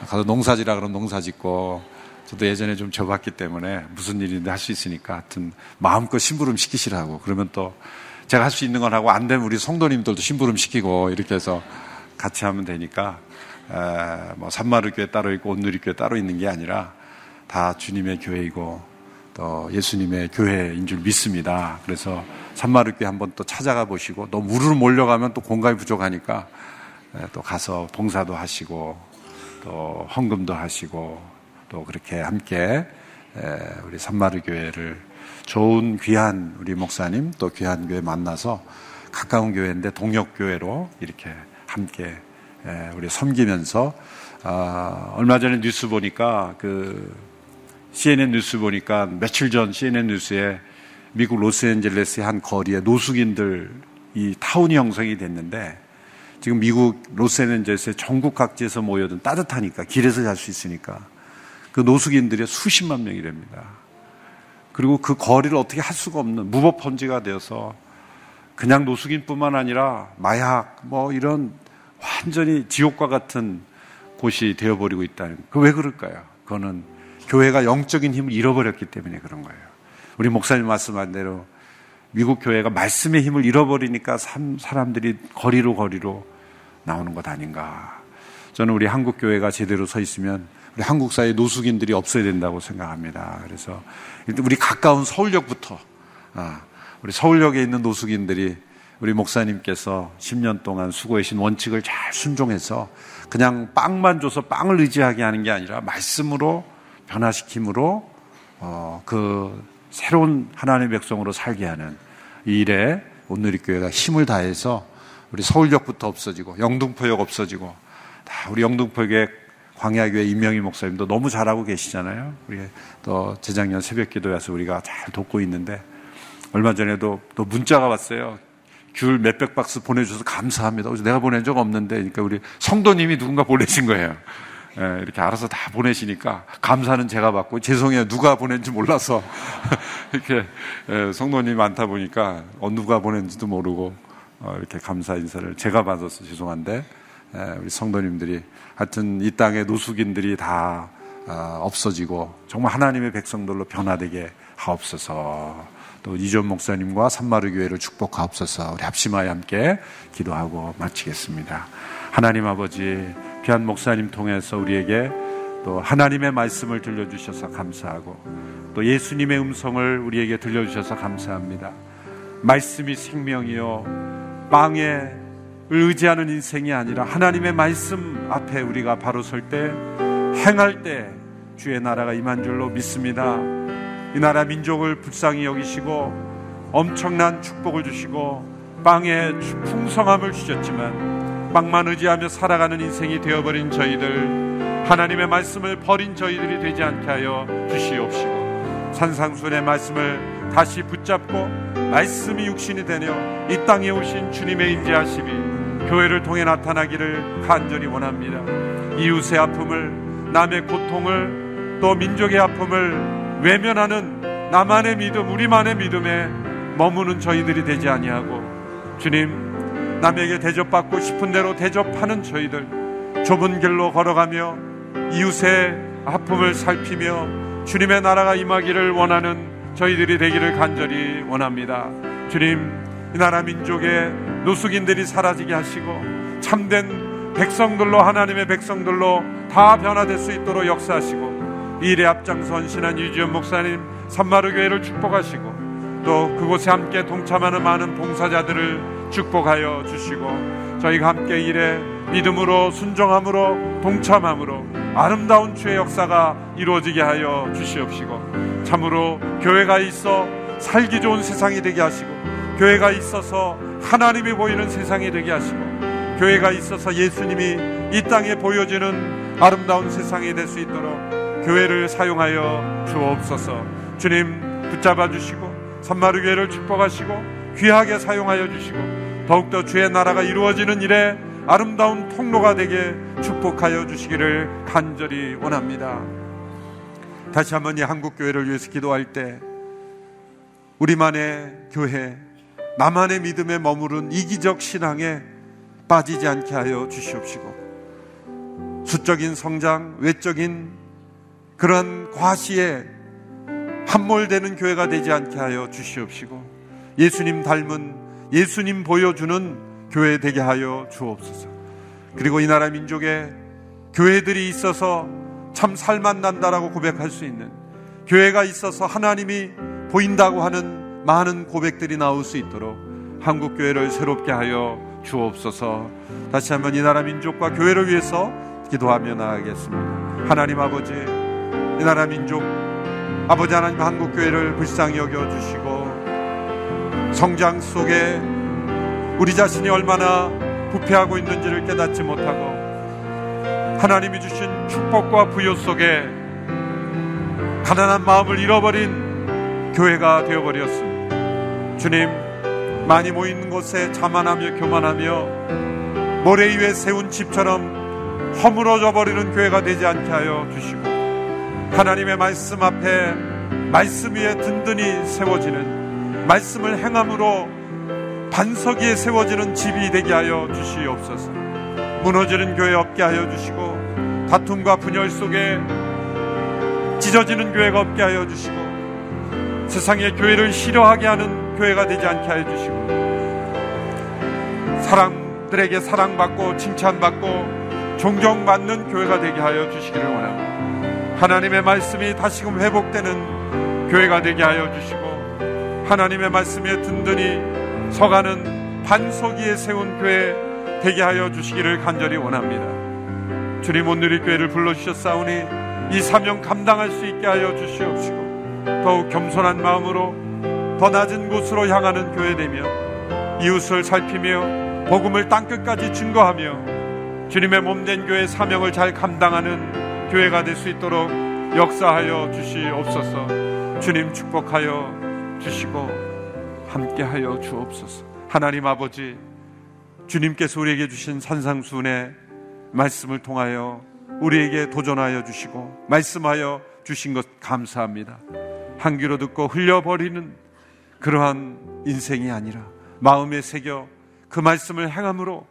[SPEAKER 1] 가서 농사지라 그러면 농사 짓고, 저도 예전에 좀 접었기 때문에 무슨 일인데 할 수 있으니까 하여튼 마음껏 심부름 시키시라고. 그러면 또 제가 할 수 있는 건 하고 안 되면 우리 성도님들도 심부름 시키고 이렇게 해서 같이 하면 되니까, 에, 뭐 산마루 교회 따로 있고 온누리 교회 따로 있는 게 아니라 다 주님의 교회이고 또 예수님의 교회인 줄 믿습니다. 그래서 산마르교회 한번 또 찾아가 보시고 너무 우르르 몰려가면 또 공간이 부족하니까 또 가서 봉사도 하시고 또 헌금도 하시고 또 그렇게 함께 우리 산마르 교회를 좋은 귀한 우리 목사님 또 귀한 교회 만나서 가까운 교회인데 동역 교회로 이렇게 함께 우리 섬기면서 아, 얼마 전에 뉴스 보니까 그 CNN 뉴스 보니까 며칠 전 CNN 뉴스에 미국 로스앤젤레스의 한 거리에 노숙인들 이 타운이 형성이 됐는데 지금 미국 로스앤젤레스의 전국 각지에서 모여든 따뜻하니까 길에서 잘 수 있으니까 그 노숙인들이 수십만 명이 됩니다. 그리고 그 거리를 어떻게 할 수가 없는 무법천지가 되어서 그냥 노숙인뿐만 아니라 마약 뭐 이런 완전히 지옥과 같은 곳이 되어버리고 있다는 그 왜 그럴까요? 그거는 교회가 영적인 힘을 잃어버렸기 때문에 그런 거예요. 우리 목사님 말씀한 대로 미국 교회가 말씀의 힘을 잃어버리니까 사람들이 거리로 거리로 나오는 것 아닌가. 저는 우리 한국 교회가 제대로 서 있으면 우리 한국 사회 노숙인들이 없어야 된다고 생각합니다. 그래서 우리 가까운 서울역부터 아, 우리 서울역에 있는 노숙인들이 우리 목사님께서 10년 동안 수고하신 원칙을 잘 순종해서 그냥 빵만 줘서 빵을 의지하게 하는 게 아니라 말씀으로 변화시킴으로 어, 그 새로운 하나님의 백성으로 살게 하는 이 일에 온누리교회가 힘을 다해서 우리 서울역부터 없어지고 영등포역 없어지고 다 우리 영등포역에 광야교회 임명희 목사님도 너무 잘하고 계시잖아요. 우리 또 재작년 새벽 기도에서 우리가 잘 돕고 있는데 얼마 전에도 또 문자가 왔어요. 귤 몇백 박스 보내주셔서 감사합니다. 내가 보낸 적 없는데, 그러니까 우리 성도님이 누군가 보내신 거예요. 예, 이렇게 알아서 다 보내시니까 감사는 제가 받고 죄송해요 누가 보낸지 몰라서 이렇게 예, 성도님 많다 보니까 어, 누가 보낸지도 모르고 어, 이렇게 감사 인사를 제가 받아서 죄송한데 예, 우리 성도님들이 하여튼 이 땅의 노숙인들이 다 어, 없어지고 정말 하나님의 백성들로 변화되게 하옵소서. 또 이전 목사님과 산마루 교회를 축복하옵소서. 우리 합심하여 함께 기도하고 마치겠습니다. 하나님 아버지 귀한 목사님 통해서 우리에게 또 하나님의 말씀을 들려주셔서 감사하고 또 예수님의 음성을 우리에게 들려주셔서 감사합니다. 말씀이 생명이요 빵에 의지하는 인생이 아니라 하나님의 말씀 앞에 우리가 바로 설 때 행할 때 주의 나라가 임한 줄로 믿습니다. 이 나라 민족을 불쌍히 여기시고 엄청난 축복을 주시고 빵에 풍성함을 주셨지만 빵만 의지하며 살아가는 인생이 되어버린 저희들 하나님의 말씀을 버린 저희들이 되지 않게 하여 주시옵시고 산상순의 말씀을 다시 붙잡고 말씀이 육신이 되며 이 땅에 오신 주님의 임재하심이 교회를 통해 나타나기를 간절히 원합니다. 이웃의 아픔을 남의 고통을 또 민족의 아픔을 외면하는 나만의 믿음, 우리만의 믿음에 머무는 저희들이 되지 아니하고 주님 남에게 대접받고 싶은 대로 대접하는 저희들 좁은 길로 걸어가며 이웃의 아픔을 살피며 주님의 나라가 임하기를 원하는 저희들이 되기를 간절히 원합니다. 주님 이 나라 민족의 노숙인들이 사라지게 하시고 참된 백성들로 하나님의 백성들로 다 변화될 수 있도록 역사하시고 일에 앞장선 신한 유지연 목사님 산마루 교회를 축복하시고 또 그곳에 함께 동참하는 많은 봉사자들을 축복하여 주시고 저희가 함께 일에 믿음으로 순종함으로 동참함으로 아름다운 주의 역사가 이루어지게 하여 주시옵시고 참으로 교회가 있어 살기 좋은 세상이 되게 하시고 교회가 있어서 하나님이 보이는 세상이 되게 하시고 교회가 있어서 예수님이 이 땅에 보여지는 아름다운 세상이 될 수 있도록 교회를 사용하여 주옵소서. 주님 붙잡아 주시고 산마루 교회를 축복하시고 귀하게 사용하여 주시고 더욱더 주의 나라가 이루어지는 일에 아름다운 통로가 되게 축복하여 주시기를 간절히 원합니다. 다시 한번 이 한국 교회를 위해서 기도할 때 우리만의 교회, 나만의 믿음에 머무른 이기적 신앙에 빠지지 않게 하여 주시옵시고 수적인 성장, 외적인 그런 과시에 함몰되는 교회가 되지 않게 하여 주시옵시고 예수님 닮은 예수님 보여주는 교회 되게 하여 주옵소서. 그리고 이 나라 민족에 교회들이 있어서 참 살만난다라고 고백할 수 있는 교회가 있어서 하나님이 보인다고 하는 많은 고백들이 나올 수 있도록 한국 교회를 새롭게 하여 주옵소서. 다시 한번 이 나라 민족과 교회를 위해서 기도하며 나가겠습니다. 하나님 아버지 이 나라 민족 아버지 하나님 한국 교회를 불쌍히 여겨 주시고 성장 속에 우리 자신이 얼마나 부패하고 있는지를 깨닫지 못하고 하나님이 주신 축복과 부여 속에 가난한 마음을 잃어버린 교회가 되어버렸습니다. 주님, 많이 모이는 곳에 자만하며 교만하며 모래 위에 세운 집처럼 허물어져 버리는 교회가 되지 않게 하여 주시고 하나님의 말씀 앞에 말씀 위에 든든히 세워지는 말씀을 행함으로 반석 위에 세워지는 집이 되게 하여 주시옵소서. 무너지는 교회 없게 하여 주시고 다툼과 분열 속에 찢어지는 교회가 없게 하여 주시고 세상의 교회를 싫어하게 하는 교회가 되지 않게 하여 주시고 사람들에게 사랑받고 칭찬받고 존경받는 교회가 되게 하여 주시기를 원합니다. 하나님의 말씀이 다시금 회복되는 교회가 되게 하여 주시고 하나님의 말씀에 든든히 서가는 반석 위에 세운 교회 되게 하여 주시기를 간절히 원합니다. 주님 오늘의 교회를 불러주셨사오니 이 사명 감당할 수 있게 하여 주시옵시고 더욱 겸손한 마음으로 더 낮은 곳으로 향하는 교회 되며 이웃을 살피며 복음을 땅끝까지 증거하며 주님의 몸된 교회 사명을 잘 감당하는 교회가 될 수 있도록 역사하여 주시옵소서 주님 축복하여 주시고 함께하여 주옵소서 하나님 아버지 주님께서 우리에게 주신 산상순의 말씀을 통하여 우리에게 도전하여 주시고 말씀하여 주신 것 감사합니다. 한 귀로 듣고 흘려버리는 그러한 인생이 아니라 마음에 새겨 그 말씀을 행함으로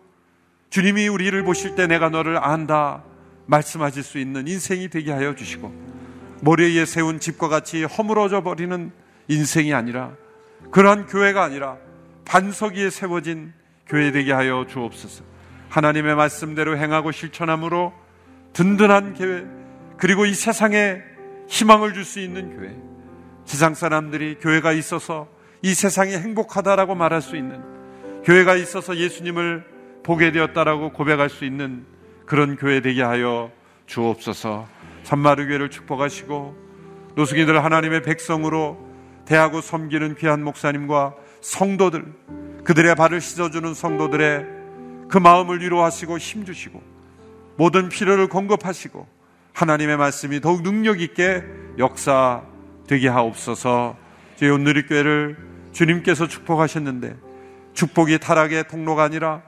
[SPEAKER 1] 주님이 우리를 보실 때 내가 너를 안다 말씀하실 수 있는 인생이 되게 하여 주시고 모래 위에 세운 집과 같이 허물어져 버리는 인생이 아니라 그러한 교회가 아니라 반석 위에 세워진 교회 되게 하여 주옵소서. 하나님의 말씀대로 행하고 실천함으로 든든한 교회 그리고 이 세상에 희망을 줄 수 있는 교회 세상 사람들이 교회가 있어서 이 세상이 행복하다라고 말할 수 있는 교회가 있어서 예수님을 보게 되었다라고 고백할 수 있는 그런 교회 되게 하여 주옵소서. 산마루 교회를 축복하시고 노숙인들 하나님의 백성으로 대하고 섬기는 귀한 목사님과 성도들 그들의 발을 씻어주는 성도들의 그 마음을 위로하시고 힘주시고 모든 필요를 공급하시고 하나님의 말씀이 더욱 능력 있게 역사되게 하옵소서. 저희 오늘의 교회를 주님께서 축복하셨는데 축복이 타락의 통로가 아니라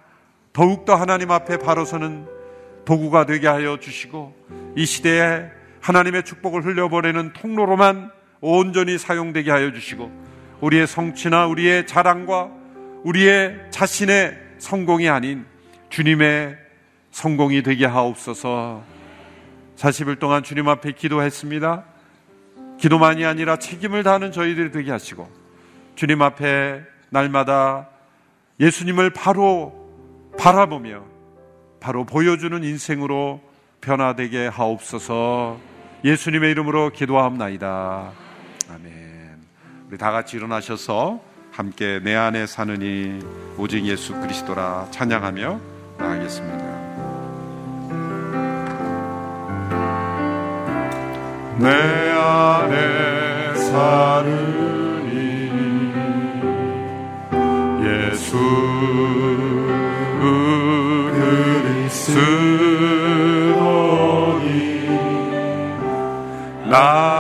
[SPEAKER 1] 더욱더 하나님 앞에 바로 서는 도구가 되게 하여 주시고 이 시대에 하나님의 축복을 흘려보내는 통로로만 온전히 사용되게 하여 주시고 우리의 성취나 우리의 자랑과 우리의 자신의 성공이 아닌 주님의 성공이 되게 하옵소서 40일 동안 주님 앞에 기도했습니다. 기도만이 아니라 책임을 다하는 저희들이 되게 하시고 주님 앞에 날마다 예수님을 바로 바라보며 바로 보여주는 인생으로 변화되게 하옵소서 예수님의 이름으로 기도하옵나이다. 아멘. 우리 다 같이 일어나셔서 함께 내 안에 사느니 오직 예수 그리스도라 찬양하며 나가겠습니다. 내 안에 사느 나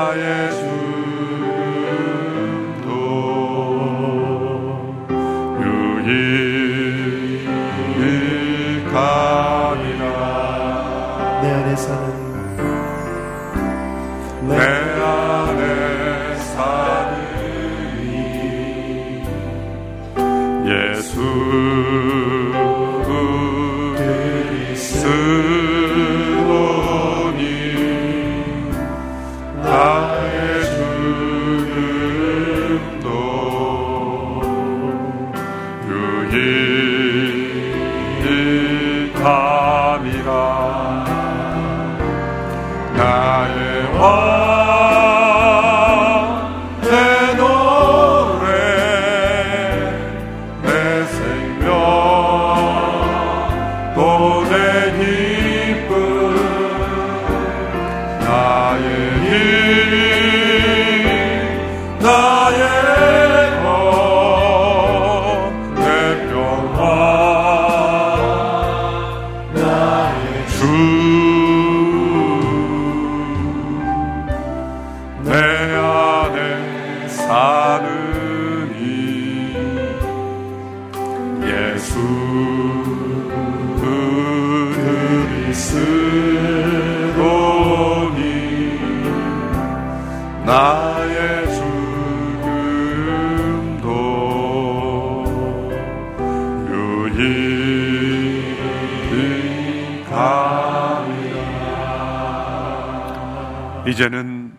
[SPEAKER 1] 이제는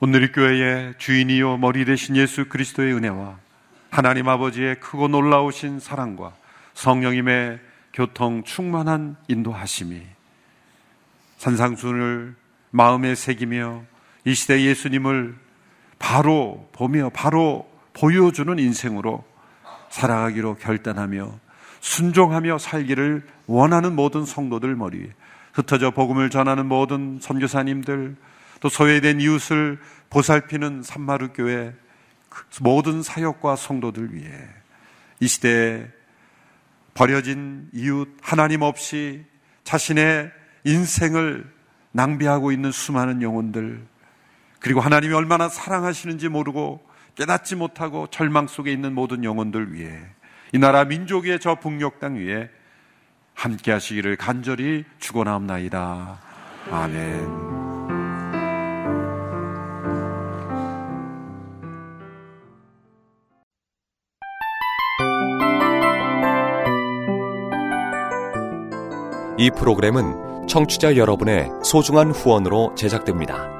[SPEAKER 1] 오늘 이 교회의 주인이요 머리 되신 예수 그리스도의 은혜와 하나님 아버지의 크고 놀라우신 사랑과 성령님의 교통 충만한 인도하심이 산상순을 마음에 새기며 이 시대 예수님을 바로 보며 바로 보여주는 인생으로 살아가기로 결단하며 순종하며 살기를 원하는 모든 성도들 머리 흩어져 복음을 전하는 모든 선교사님들 또 소외된 이웃을 보살피는 산마루 교회 그 모든 사역과 성도들 위해 이 시대에 버려진 이웃 하나님 없이 자신의 인생을 낭비하고 있는 수많은 영혼들 그리고 하나님이 얼마나 사랑하시는지 모르고 깨닫지 못하고 절망 속에 있는 모든 영혼들 위해 이 나라 민족의 저 북녘 땅 위에 함께 하시기를 간절히 축원하옵나이다. 아멘.
[SPEAKER 6] 이 프로그램은 청취자 여러분의 소중한 후원으로 제작됩니다.